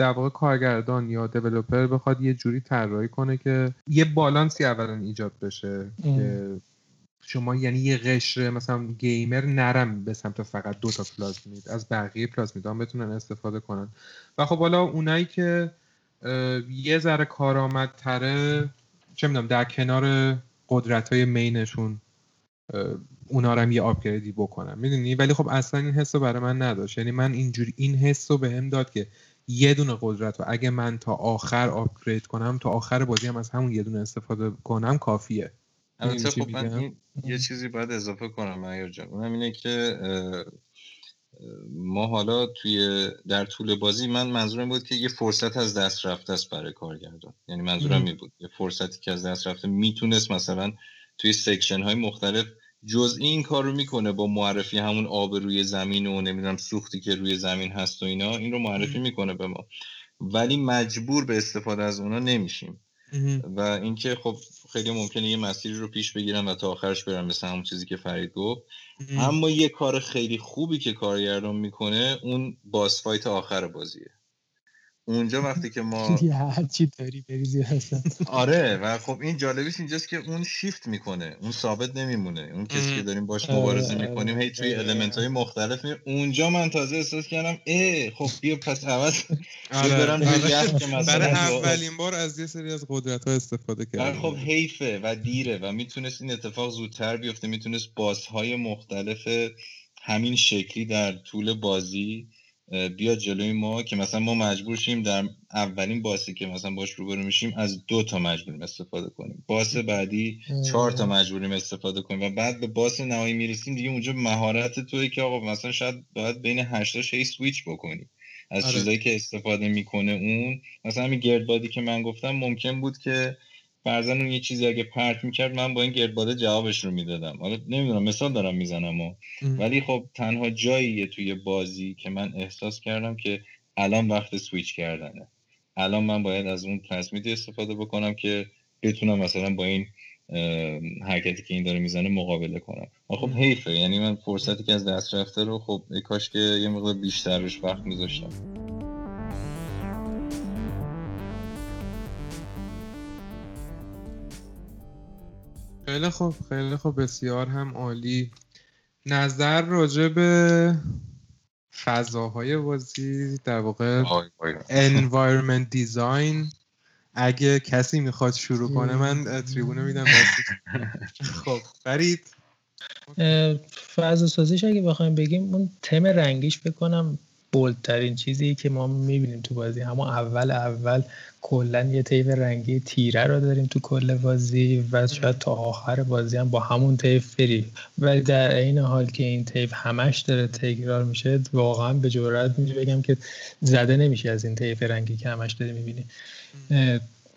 در واقع کارگردان یا دیولپر بخواد یه جوری طراحی کنه که یه بالانسی اولا ایجاد بشه که شما یعنی یه قشر مثلا گیمر نرم به سمت فقط دو تا پلازمید از بقیه پلازمید هم بتونن استفاده کنن. و خب حالا اونایی که یه ذره کارآمدتره چه می‌دونم در کنار قدرت های مینشون اونا رو هم یه آپگریدی بکنم می‌دونی؟ ولی خب اصلا این حس رو برای من نداشت. یعنی من اینجوری این حس رو به هم داد که یه دونه قدرت و اگه من تا آخر آپگرید کنم تا آخر بازی هم از همون یه دونه استفاده کنم کافیه. البته خب من یه چیزی باید اضافه کنم معیار جان. اونم اینه که ما حالا توی در طول بازی من منظورم بود که یه فرصت از دست رفته است برای کارگردان. یعنی منظورم این بود. یه فرصتی که از دست رفته می‌تونست مثلا توی section های مختلف جز این کار رو می‌کنه با معرفی همون آب روی زمین و نمی‌دونم سوختی که روی زمین هست و اینا این رو معرفی می‌کنه به ما. ولی مجبور به استفاده از اونا نمیشیم. و اینکه خب خیلی ممکنه یه مسیری رو پیش بگیرم و تا آخرش برم مثل همون چیزی که فرید گفت. اما یه کار خیلی خوبی که کارگردان می‌کنه اون باس فایت آخر بازیه. اونجا وقتی که ما هر چی داری بریزی هستن آره و خب این جالبیش اینجاست که اون شیفت می‌کنه اون ثابت نمیمونه. اون کسی که داریم باش مبارزه آره، می‌کنیم هی توی المنت های مختلف می... اونجا من تازه احساس کردم ای خب بیا پس عوض آره. برای اولین بار از یه سری از قدرت ها استفاده کردم خب حیفه و دیره و می‌تونست این اتفاق زودتر بیفته می‌تونست های مختلف همین شکلی در طول بازی بیاد جلوی ما که مثلا ما مجبور شیم در اولین باسی که مثلا باش روبرو میشیم از دو تا مجبوریم استفاده کنیم. باس بعدی چهار تا مجبوریم استفاده کنیم و بعد به باس نهایی می‌رسیم دیگه اونجا مهارت توی که آقا مثلا شاید باید بین هشتا شی سویچ بکنی. از آره. چیزایی که استفاده می‌کنه اون. مثلا همین گردبادی که من گفتم ممکن بود که فرزن اون یه چیزی اگه پرت می‌کرد من با این گردباده جوابش رو می‌دادم. حالا نمی‌دونم مثال دارم می‌زنم و. ولی خب تنها جاییه توی بازی که من احساس کردم که الان وقت سویچ کردنه. الان من باید از اون تصمید استفاده بکنم که بتونم مثلا با این حرکتی که این داره می‌زنه مقابله کنم. خب حیفه یعنی من فرصتی که از دست رفته رو خب کاش که یه مقدار بیشتر بهش وقت میذاشتم. خیلی خوب خیلی خوب بسیار هم عالی. نظر راجع به فضاهای بازی در واقع environment design اگه کسی می‌خواد شروع کنه من تریبونه میدم خب برید فضا سازیش اگه بخوایم بگیم اون تم رنگیش بکنم بولترین چیزی که ما می‌بینیم تو بازی همون اول اول کلا یه طیف رنگی تیره رو داریم تو کل بازی و شاید تا آخر بازی هم با همون طیف فری ولی در این حال که این طیف همش داره تکرار میشه واقعا به جرات میشه بگم که زده نمیشه از این طیف رنگی که همش داری می‌بینی.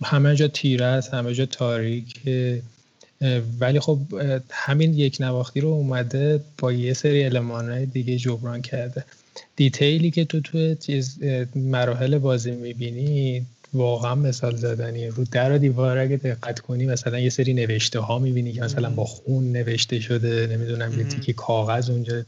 همه جا تیره است همه جا تاریک. ولی خب همین یک نواختی رو اومده با یه سری علمان دیگه جبران کرده. دیتیلی که تو تو چیز مراحل بازی می‌بینی واقعا مثال زدنیه. رو در و دیوار اگه دقت کنی مثلا یه سری نوشته ها می‌بینی که مثلا با خون نوشته شده نمی‌دونم یه تیکی کاغذ اونجا.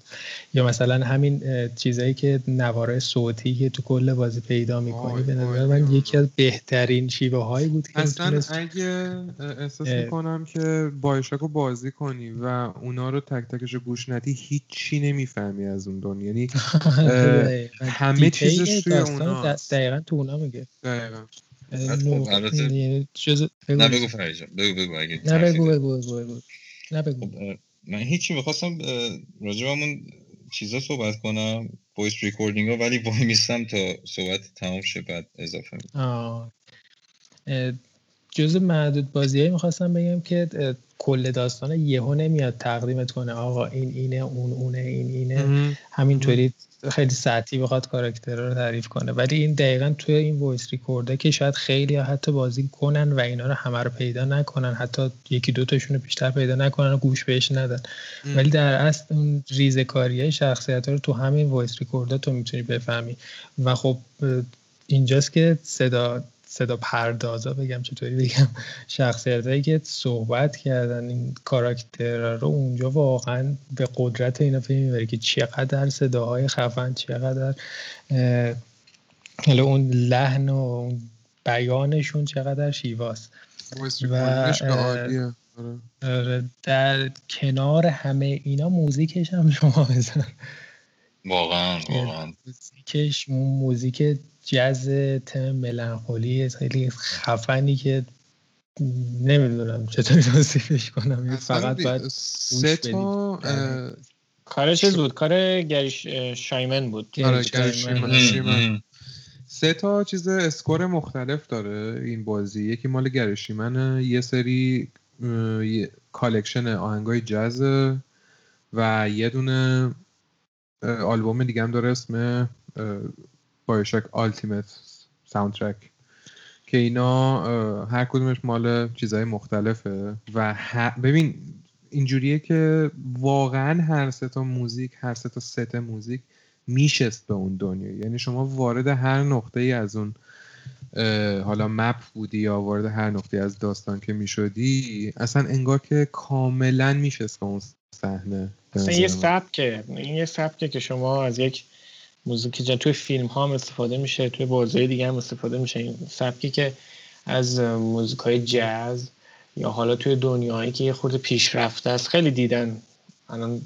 یا مثلا همین چیزایی که نواره صوتی که تو کل بازی پیدا می‌کنی به نظر من یکی از بهترین شیوه هایی بود که اصلا اگه احساس می‌کنم که بایشاک رو بازی کنی و اونا رو تک تکش گوش ندی هیچی نمی‌فهمی از اون دنیا. یعنی همه چیزش توی اونا دقیقا تو اونا میگه. دقیقا. خب البته نه بگو فرجان بگو بگو اگه نه بگو بگو بگو نه بگو. خب، من هیچی می‌خواستم راجع همون چیزا صحبت کنم voice recording ها ولی وای میستم تا صحبت تمام شه بعد اضافه می‌کنم. جز معدود بازی می‌خواستم بگم که کل داستان یهو نمیاد تقدیمت کنه. آقا این اینه اون اونه این اینه. همینطوری خیلی سطحی بخواد کاراکترها رو تعریف کنه. ولی این دقیقا توی این voice record ه که شاید خیلی حتی بازی کنن و اینا رو همه رو پیدا نکنن حتی یکی دو تاشون رو بیشتر پیدا نکنن و گوش بهش ندن. ولی در اصل اون ریزکاری های شخصیت ها رو تو همین voice record ه تو می‌تونی بفهمی. و خب اینجاست که صدا صدا پردازا بگم چطوری بگم شخصیت هایی که صحبت کردن این کاراکتر رو اونجا واقعا به قدرت اینا فکر می‌بری که چقدر صداهای خفن چقدر حالا اون لحن و اون بیانشون چقدر شیواست. و آره. آره، در کنار همه اینا موزیکش هم شما بزن. واقعا واقعا. موزیکش موزیک jazz تم ملانخولی خیلی خفنی که نمی‌دونم چطوری توصیفش کنم فقط باید سه تا کارش چیز بود کار گری شایمن بود. آره سه تا چیز score مختلف داره این بازی. یکی مال گری شایمنه یه سری collection آهنگای jazz و یه دونه آلبوم دیگه هم داره اسم BioShock Ultimate Soundtrack که اینا هر کدومش مال چیزهای مختلفه. و ببین اینجوریه که واقعا هر سه تا موزیک هر سه تا ست موزیک میشست به اون دنیا. یعنی شما وارد هر نقطه ای از اون حالا map بودی یا وارد هر نقطه از داستان که می‌شدی اصلا انگار که کاملا میشست اون صحنه. اصلا یه سبکه این یه سبکه که شما از یک موزیکی توی فیلم ها هم استفاده میشه توی بازی دیگه هم استفاده میشه. این سبکی که از موزیک های جاز یا حالا توی دنیایی که یه خورده پیشرفته است خیلی دیدن. الان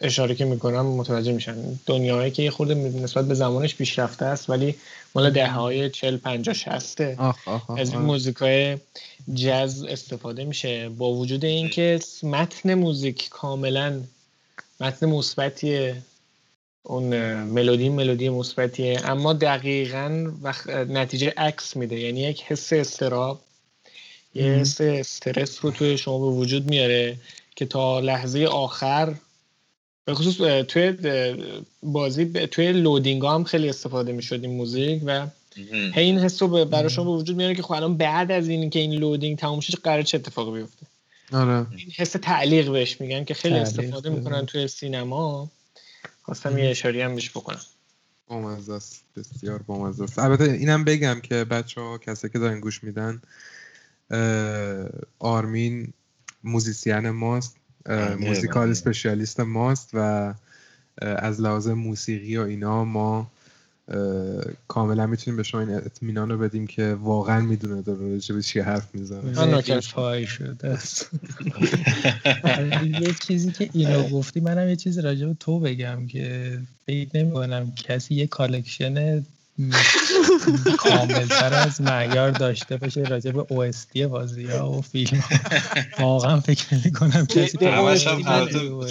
اشاره که می‌کنم متوجه میشن. دنیایی که یه خورده نسبت به زمانش پیشرفته است ولی مال ده های چل پنجا شسته از این موزیک های جز استفاده میشه. با وجود اینکه متن موزیک کاملا متن مثبتیه. اون ملودی ملودی مثبتیه. اما دقیقا وقت نتیجه عکس میده. یعنی یک حس استراب. یه حس استرس رو توی شما به وجود میاره که تا لحظه آخر به خصوص توی بازی توی لودینگ هم خیلی استفاده می‌شد این موزیک و هی این حس رو برای شما به وجود میاره که خب الان بعد از این که این loading تموم شد قرار چه اتفاقی بیفته؟ آره. این حس تعلیق بهش میگن که خیلی استفاده می‌کنن توی سینما. خواستم یه اشاره‌ای هم بهش بکنم. بامزه است. بسیار بامزه است. البته اینم بگم که بچه ها کسی که دارن گوش میدن آرمین musician ماست. musical specialist ماست و از لحاظ موسیقی و اینا ما کاملا می‌تونیم به شما این اطمینان رو بدیم که واقعا می‌دونه داره راجع به چی حرف می‌زنه. پای شده یه چیزی که اینو گفتی منم یه چیزی راجع به تو بگم که فکر نمی کنم کسی یه کالکشن کاملتر از معیار داشته باشه راجع به OST بازی ها و فیلم. واقعا فکر نمی کنم کسی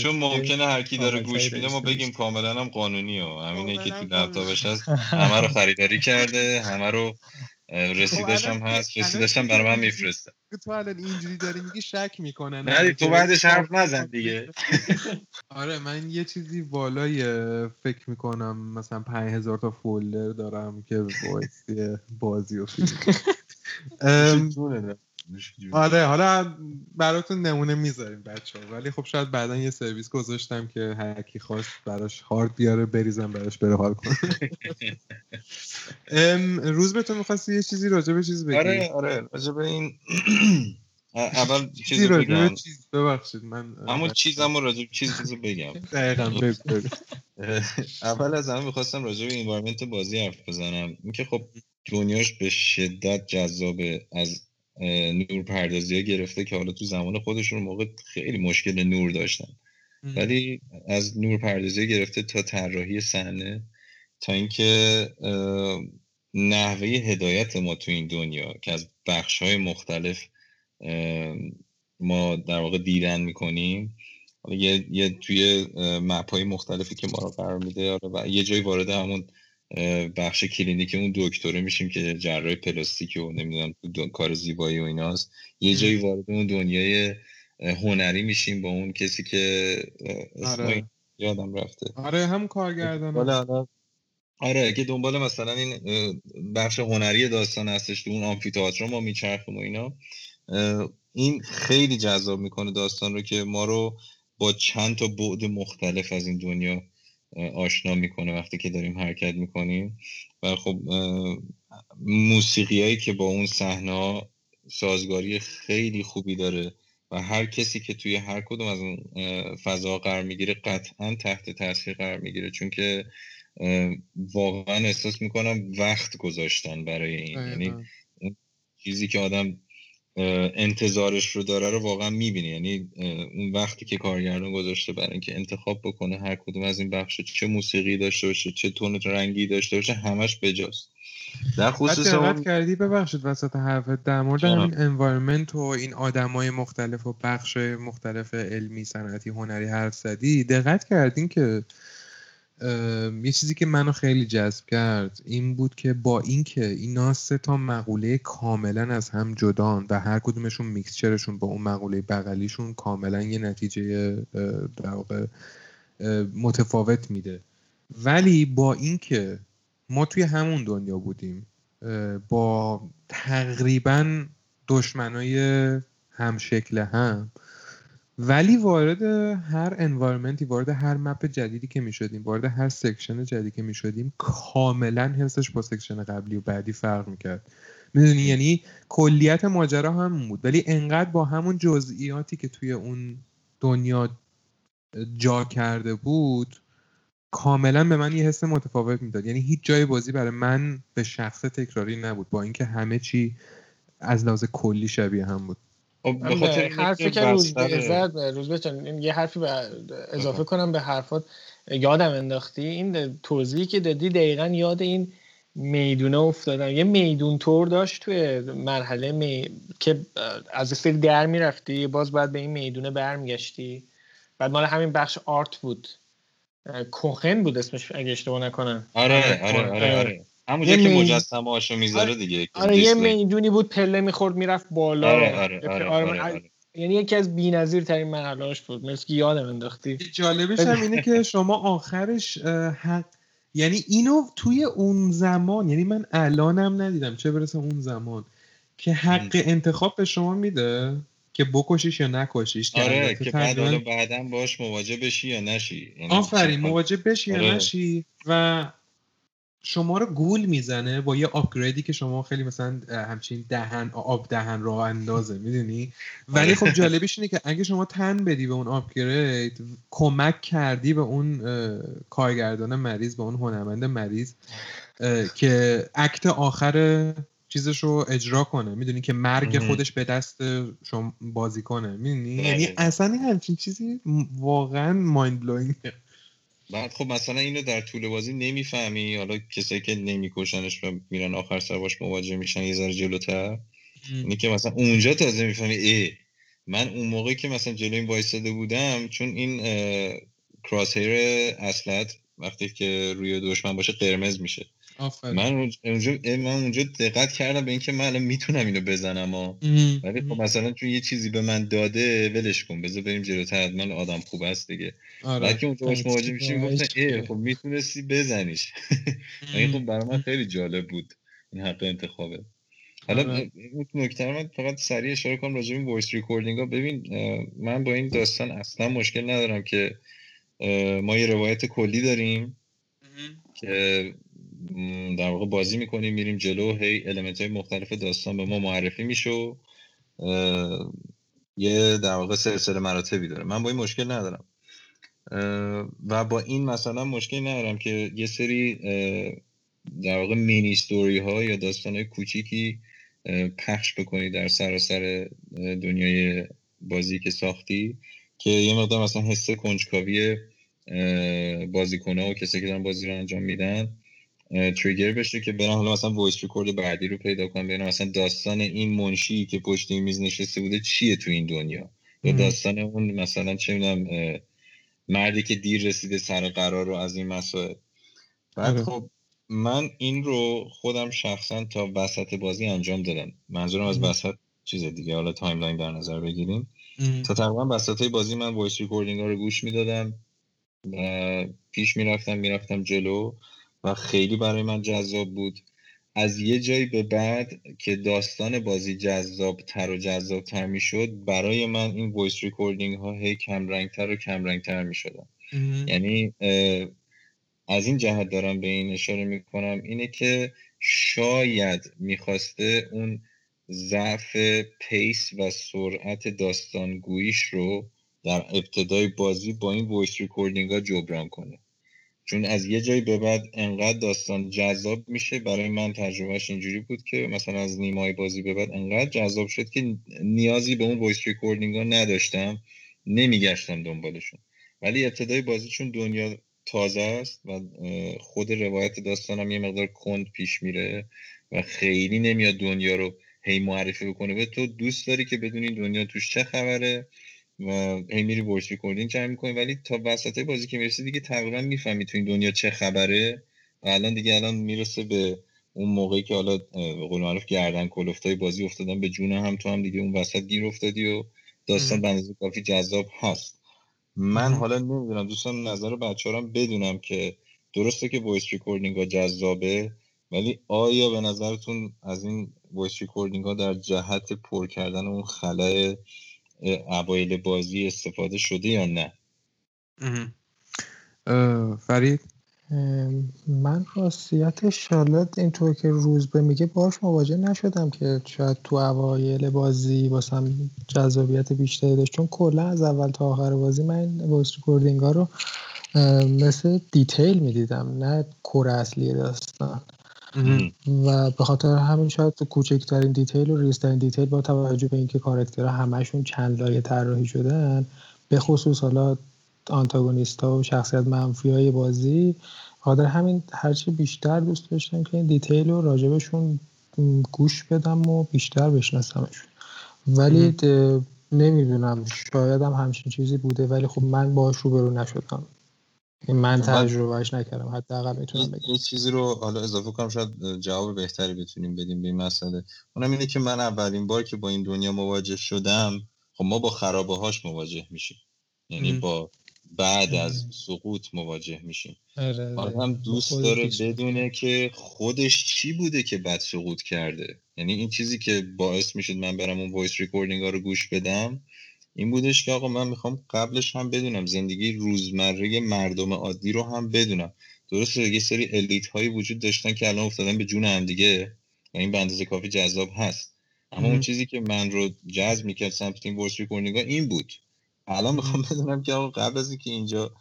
چون ممکنه هر کی داره گوش میده ما بگیم کاملا هم قانونی و همینه که تو لپتاپش هست. همه رو خریداری کرده همه رو رسیدش هم هست رسیدش هم برای من میفرسته تو الان اینجوری داری میگی شک می‌کنن نه تو بعدش حرف نزن دیگه. آره من یه چیزی بالای فکر می‌کنم مثلا 5000 تا فولدر دارم که بایستی بازی و فیلم. آره حالا براتون نمونه می‌ذاریم بچه ها ولی خب شاید بعدا یه سرویس گذاشتم که هر کی خواست براش هارد بیاره بریزم براش بره حال کنه. روز به تو می‌خواستی یه چیزی راجع به چیز بگی؟ آره آره راجع به این اول چیزی راجع به چیز؟ ببخشید من همون چیزمو راجع به چیز چیزو بگم. دقیقاً اول از همه می‌خواستم راجع به اینوایرمنت بازی حرف بزنم. اینکه خب دنیاش به شدت جذابه از نور پردازی ها گرفته که حالا تو زمان خودشون موقع خیلی مشکل نور داشتن. ولی از نور پردازی گرفته تا طراحی صحنه تا اینکه نحوه هدایت ما تو این دنیا که از بخش های مختلف ما در واقع دیدن می‌کنیم. یه, یه توی مپ های مختلفی که ما رو قرار میده آره، و یه جایی وارد همون بخش کلینیک اون دکتره میشیم که جراح پلاستیک و نمی‌دونم کار زیبایی و ایناست. یه جایی وارد اون دنیای هنری میشیم با اون کسی که آره. یادم رفته. آره هم کارگردان آره که دنبال مثلا این بخش هنری داستان هستش تو اون آمفیتئاتر ما میچرخیم و اینا این خیلی جذاب می‌کنه داستان رو که ما رو با چند تا بعد مختلف از این دنیا آشنا می‌کنه وقتی که داریم حرکت می‌کنیم. و خب موسیقی هایی که با اون صحنه سازگاری خیلی خوبی داره و هر کسی که توی هر کدوم از اون فضا قرار می‌گیره قطعا تحت تاثیر قرار می‌گیره. چون که واقعا احساس می‌کنم وقت گذاشتن برای این. یعنی چیزی که آدم انتظارش رو داره رو واقعا می‌بینی. یعنی اون وقتی که کارگردان گذاشته برای اینکه انتخاب بکنه هر کدوم از این بخش چه موسیقی داشته باشه چه تون رنگی داشته باشه همش بجاست. در خصوص اون... کردی ببخشید وسط حرفت در مورد همین انوایرمنت و این آدمای مختلف و بخش مختلف علمی صنعتی هنری حرف زدی دقت کردین که یه چیزی که منو خیلی جذب کرد این بود که با اینکه اینا سه تا مقوله کاملا از هم جدان و هر کدومشون میکسچرشون با اون مقوله بغلیشون کاملا یه نتیجه در واقع متفاوت میده. ولی با اینکه ما توی همون دنیا بودیم با تقریبا دشمنای هم شکل هم ولی وارد هر انوایرمنتی وارد هر مپ جدیدی که می‌شدیم وارد هر سکشن جدیدی که می‌شدیم کاملا حسش با سکشن قبلی و بعدی فرق می‌کرد. می‌دونی؟ یعنی کلیت ماجرا هم بود. ولی انقدر با همون جزئیاتی که توی اون دنیا جا کرده بود کاملا به من یه حس متفاوت می‌داد. یعنی هیچ جای بازی برای من به شخص تکراری نبود با اینکه همه چی از لحاظ کلی شبیه هم بود. به خاطر حرفی که روز زد روز یه حرفی به اضافه کنم به حرفات یادم انداختی. این توضیحی که دادی دقیقا یاد این می‌دونه افتادم. یه میدون تور داشت توی مرحله می... که از سری در می‌رفتی باز باید به این می‌دونه برمیگشتی. بعد مال همین بخش آرت بود. کوهن بود اسمش اگه اشتباه نکنم. آره آره آره, آره. همونجا که مجسمه هاشو می‌ذاره آره. دیگه آره یه می‌دونی بود پله می‌خورد می‌رفت بالا. آره آره آره, آره, آره, یعنی یکی از بی‌نظیر ترین مرحله‌اش بود. مثل که یادم انداختی. جالبش هم اینه که شما آخرش حق یعنی اینو توی اون زمان یعنی من الانم ندیدم چه برسه اون زمان که حق انتخاب به شما میده؟ که بکشیش یا نکشیش آره که بعد حالا بعدا باش مواجه بشی یا نشی. یعنی آفرین مواجه بشی یا. نشی. و شما رو گول می‌زنه با یه آپگریدی که شما خیلی مثلا همچین دهن آب دهن راه اندازه می‌دونی؟ ولی آره. خب جالبیش اینه که اگه شما تن بدی به اون آپگرید کمک کردی به اون کارگردان مریض به اون هنرمند مریض که اکت آخر چیزش رو اجرا کنه. می‌دونی که مرگ خودش به دست شما بازی کنه. می‌دونی؟ یعنی اصلا همچین چیزی واقعا مایند بلوینگه بعد خب مثلا اینو در طول بازی نمی‌فهمی. حالا کسایی که نمیکشنش و میرن آخر سر باش مواجه میشن یه ذره جلوتر. اینه که مثلا اونجا تازه می‌فهمی ای من اون موقعی که مثلا جلوی این وایساده بودم چون این crosshair اصلت وقتی که روی دشمن باشه قرمز میشه. من اونجا من اونجا دقت کردم به اینکه من الان می‌تونم اینو بزنم ها. ولی خب مثلا چون یه چیزی به من داده ولش کن. بذار بریم جلوتر. من آدم خوب است دیگه. آره. بعد اونجا باش مواجه میشیم گفتن ای خب می‌تونستی بزنیش. این خب برای من خیلی جالب بود. این حق انتخابه. حالا آره. اون نکته من فقط سریع اشاره کنم راجع به voice recording ها. ببین من با این داستان اصلا مشکل ندارم که ما یه روایت کلی داریم که در واقع بازی می‌کنیم میریم جلو هی المنت های مختلف داستان به ما معرفی میشه یه در واقع سلسله مراتبی داره. من با این مشکل ندارم. و با این مثلا مشکل ندارم که یه سری در واقع مینی ستوری ها یا داستان های کوچیکی پخش بکنی در سراسر دنیای بازی که ساختی که یه مقدار مثلا حس کنجکاوی بازیکن ها و کسی که دارن بازی رو انجام میدن trigger بشه که برن حالا مثلا voice record بعدی رو پیدا کنم ببینم مثلا داستان این منشی که پشت این میز نشسته بوده چیه تو این دنیا؟ یا داستان اون مثلا چه می‌دونم مردی که دیر رسیده سر قرار رو از این مسائل. بعد. خب من این رو خودم شخصا تا وسط بازی انجام دادم. منظورم از وسط چیز دیگه. حالا timeline در نظر بگیریم. تا تقریبا وسط بازی من voice recording ها رو گوش می‌دادم. پیش می‌رفتم می‌رفتم جلو. و خیلی برای من جذاب بود. از یه جایی به بعد که داستان بازی جذاب تر و جذاب تر می شد برای من این voice recording ها هی کم رنگ تر و کم رنگ تر می شدن یعنی از این جهت دارم به این اشاره می کنم اینه که شاید می‌خواسته اون ضعف pace و سرعت داستانگوییش رو در ابتدای بازی با این voice recording ها جبران کنه. چون از یه جایی به بعد انقدر داستان جذاب میشه برای من تجربهش اینجوری بود که مثلا از نیمه‌ی بازی به بعد انقدر جذاب شد که نیازی به اون voice recording ها نداشتم نمیگشتم دنبالشون. ولی ابتدای بازی چون دنیا تازه است و خود روایت داستانم یه مقدار کند پیش میره و خیلی نمیاد دنیا رو هی معرفی بکنه. به تو دوست داری که بدونی دنیا توش چه خبره؟ و هی میری voice recording جمع می‌کنی. ولی تا وسط بازی که می‌رسی دیگه تقریبا می‌فهمی تو این دنیا چه خبره و الان دیگه الان می‌رسه به اون موقعی که حالا به قول معروف گردن کلفتای بازی افتادن به جون هم تو هم دیگه اون وسط گیر افتادی و داستان بنظر کافی جذاب هست. من حالا نمی‌دونم دوستان نظر بچه هم بدونم که درسته که وایس ریکوردینگ ها جذابه ولی آیا به نظرتون از این وایس ریکوردینگ ها در جهت پر کردن اون خلای اوایل بازی استفاده شده یا نه؟ فرید؟ من راستیتش شالت اینطور که روز به میگه باش مواجه نشدم که شاید تو اوایل بازی واسم جذابیت بیشتری داشت. چون کلا از اول تا آخر بازی من voice recording ها رو مثل detail می‌دیدم نه core اصلی داستان. و به خاطر همین شاید تو کوچکترین detail و ریزترین detail با توجه به اینکه کاراکترها همشون چند لایه طراحی شدن به خصوص حالا آنتاگونیست ها و شخصیت منفی های بازی خاطر همین هرچی بیشتر دوست داشتم که این detail رو راجبشون گوش بدم و بیشتر بشناسمشون. ولی نمی‌دونم شاید هم همچین چیزی بوده ولی خب من باش روبرو نشدم. من تجربهش نکردم. حداقل می‌تونم بگم. یه چیزی رو حالا اضافه کنم شاید جواب بهتری بتونیم بدیم به این مسئله. اونم اینه که من اولین بار که با این دنیا مواجه شدم خب ما با خرابه هاش مواجه میشیم. یعنی با بعد از سقوط مواجه میشیم. آره، آره. هم دوست داره بدونه که خودش چی بوده که بعد سقوط کرده. یعنی این چیزی که باعث می‌شد من برم اون voice recording ها رو گوش بدم این بودش که آقا من می‌خوام قبلش هم بدونم زندگی روزمره مردم عادی رو هم بدونم. درسته یه سری elite هایی وجود داشتن که الان افتادن به جون هم دیگه و این به اندازه کافی جذاب هست. اما اون چیزی که من رو جذب می‌کرد سمت این recording این بود. الان می‌خوام بدونم که آقا قبل از اینکه اینجا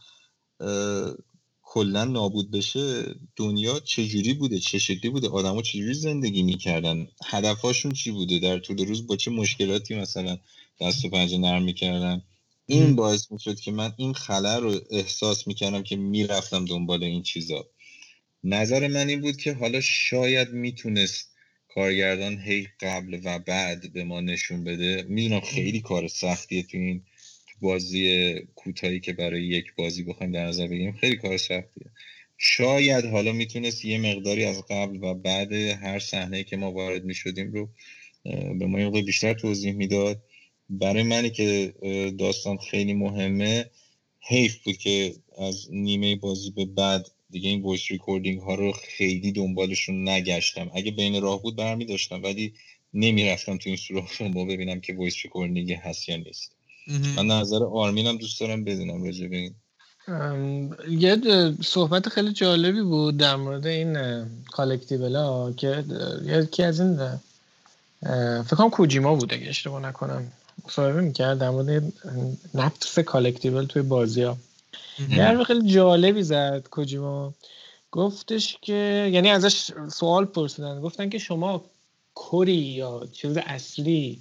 کلا نابود بشه دنیا چجوری بوده چه شکلی بوده آدما چجوری زندگی می‌کردن هدفهاشون چی بوده در طول روز با چه مشکلاتی مثلا دست و پنجه نرم می‌کردن. این باعث می‌شد که من این خلر رو احساس می‌کردم که می‌رفتم دنبال این چیزا. نظر من این بود که حالا شاید می‌تونست کارگردان هی قبل و بعد به ما نشون بده. می‌دونم خیلی کار سختیه تو این بازی کوتاهی که برای یک بازی بخوایم در نظر بگیریم. خیلی کار سختیه. شاید حالا می‌تونست یه مقداری از قبل و بعد هر صحنه که ما وارد می‌شدیم رو به ما یه بیشتر توضیح می‌داد. برای منی که داستان خیلی مهمه حیف بود که از نیمه بازی به بعد دیگه این voice recording ها رو خیلی دنبالشون نگشتم. اگه بین راه بود برمی داشتم ولی نمی‌رفتم تو این سوراخ رو ببینم که voice recording هست یا نیست. من نظر آرمینم دوست دارم بدونم راجع به این. یه صحبت خیلی جالبی بود در مورد این collectible ها که یکی از این فکر کنم کوجیما بود اگه اشتباه نکنم. مصاحبه می‌کرد در مورد نفس collectible توی بازی ها یه خیلی جالبی زد کوجیما. گفتش که یعنی ازش سوال پرسیدن. گفتن که شما کری یا چیز اصلی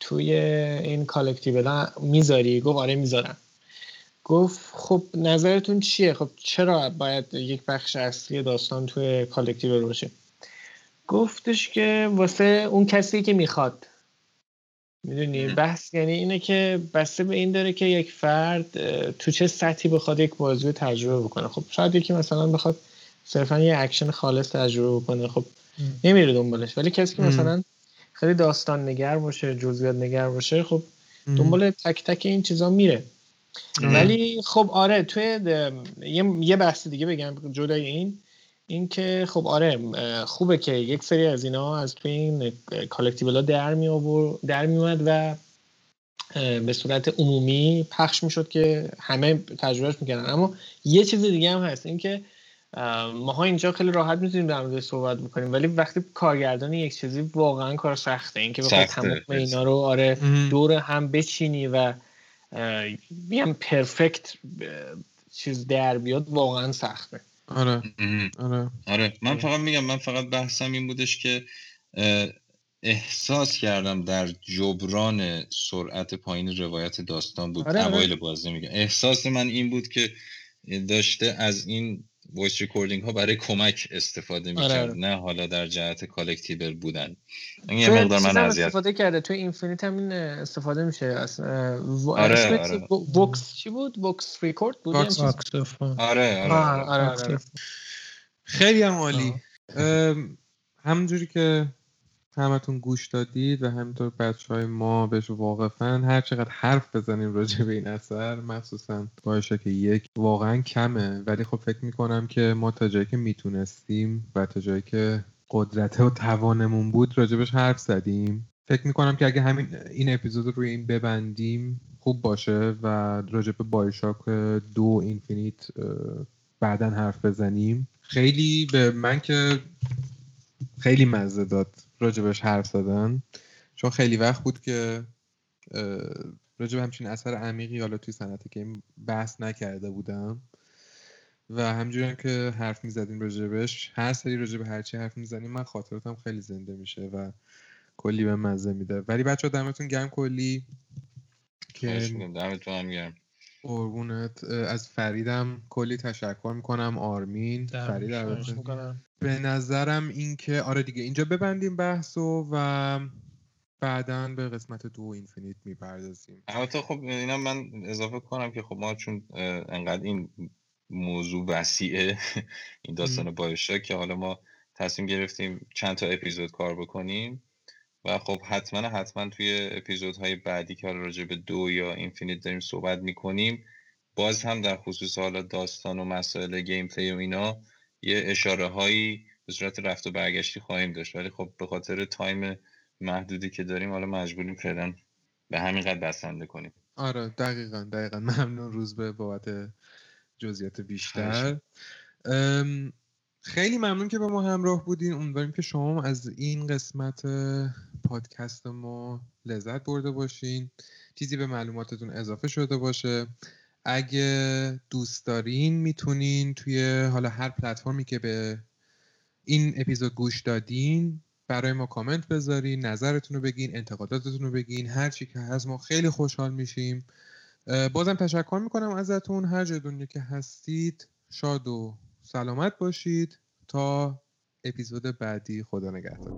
توی این collectible می‌ذاری؟ گفت آره می‌ذارم. گفت خب نظرتون چیه؟ خب چرا باید یک بخش اصلی داستان توی collectible باشه؟ گفتش که واسه اون کسی که می‌خواد. می‌دونی؟ بحث یعنی اینه که بسته به این داره که یک فرد تو چه سطحی بخواد یک بازی تجربه بکنه. خب شاید یکی مثلا بخواد صرفا یه اکشن خالص تجربه بکنه. خب نمیره دنبالش. ولی کسی که مثلا خیلی داستان نگر باشه جزئیات نگر باشه خب دنبال تک تک این چیزا میره. ولی خب آره توی یه بحث دیگه بگم جدای این. این که خب آره خوبه که یک سری از اینا از توی این collectible ها در می در می اومد و به صورت عمومی پخش می‌شد که همه تجربهش می‌کردن. اما یه چیز دیگه هم هست این که ماها اینجا خیلی راحت می‌تونیم در مورد صحبت بکنیم ولی وقتی کارگردان یک چیزی واقعا کار سخته. اینکه بخوای تمام اینا رو آره دور هم بچینی و بیام پرفکت چیز در بیاد واقعا سخته. آره آره. آره. من فقط میگم من فقط بحثم این بودش که احساس کردم در جبران سرعت پایین روایت داستان بود. آره, آره. اوایل بازی میگم. احساس من این بود که داشته از این voice recording ها برای کمک استفاده می‌کرد آره،, آره. نه حالا در جهت collectible بودن. یه مقدار من استفاده کرده تو Infinite هم این استفاده میشه اصلا آره, آره. Vox چی بود؟ Vox record بود آره آره آره, آره, آره. خیلی هم عالی. همونجوری که همتون گوش دادید و همینطور بچه های ما بهش واقفا هر چقدر حرف بزنیم راجع به این اثر مخصوصا BioShock یک واقعا کمه. ولی خب فکر می‌کنم که ما تا جایی که می‌تونستیم و تا جایی که قدرت و توانمون بود راجبش حرف زدیم. فکر می‌کنم که اگه همین این اپیزود روی این ببندیم خوب باشه و راجب بایشاک دو اینفینیت بعدا حرف بزنیم. خیلی به من که خیلی مزه داد. راجبش حرف زدن. چون خیلی وقت بود که راجب همچین اثر عمیقی حالا توی صنعت گیم بحث نکرده بودم. و همجوری که حرف می‌زدیم راجبش هر سری راجب هرچی حرف می‌زنیم من خاطراتم خیلی زنده میشه و کلی به مزه میده. ولی بچه دمتون گرم کلی. که دمتون هم گرم. قربونت. از فریدم کلی تشکر می‌کنم. آرمین فرید به نظرم این که آره دیگه اینجا ببندیم بحثو و بعدا به قسمت دو اینفینیت می‌پردازیم. البته خب اینا من اضافه کنم که خب ما چون انقدر این موضوع وسیعه این داستان BioShock که حالا ما تصمیم گرفتیم چند تا اپیزود کار بکنیم. و خب حتما حتما توی اپیزودهای بعدی که حالا راجع به دو یا Infinite داریم صحبت می‌کنیم باز هم در خصوص حالا داستان و مسائل gameplay و اینا یه اشاره هایی به صورت رفت و برگشتی خواهیم داشت. ولی خب به خاطر time محدودی که داریم حالا مجبوریم فعلا به همین قد بسنده کنیم. آره دقیقا دقیقا. ممنون روز به بابت جزئیات بیشتر. خیلی ممنون که با ما همراه بودین. امیدواریم که شما از این قسمت پادکست ما لذت برده باشین. چیزی به معلوماتتون اضافه شده باشه. اگه دوست دارین می‌تونین توی حالا هر پلتفرمی که به این اپیزود گوش دادین برای ما کامنت بذارین نظرتون رو بگین انتقاداتتون رو بگین هر چی که هست ما خیلی خوشحال میشیم. بازم تشکر می‌کنم ازتون. هر جای دنیا که هستید شاد و سلامت باشید. تا اپیزود بعدی. خدا نگهدار.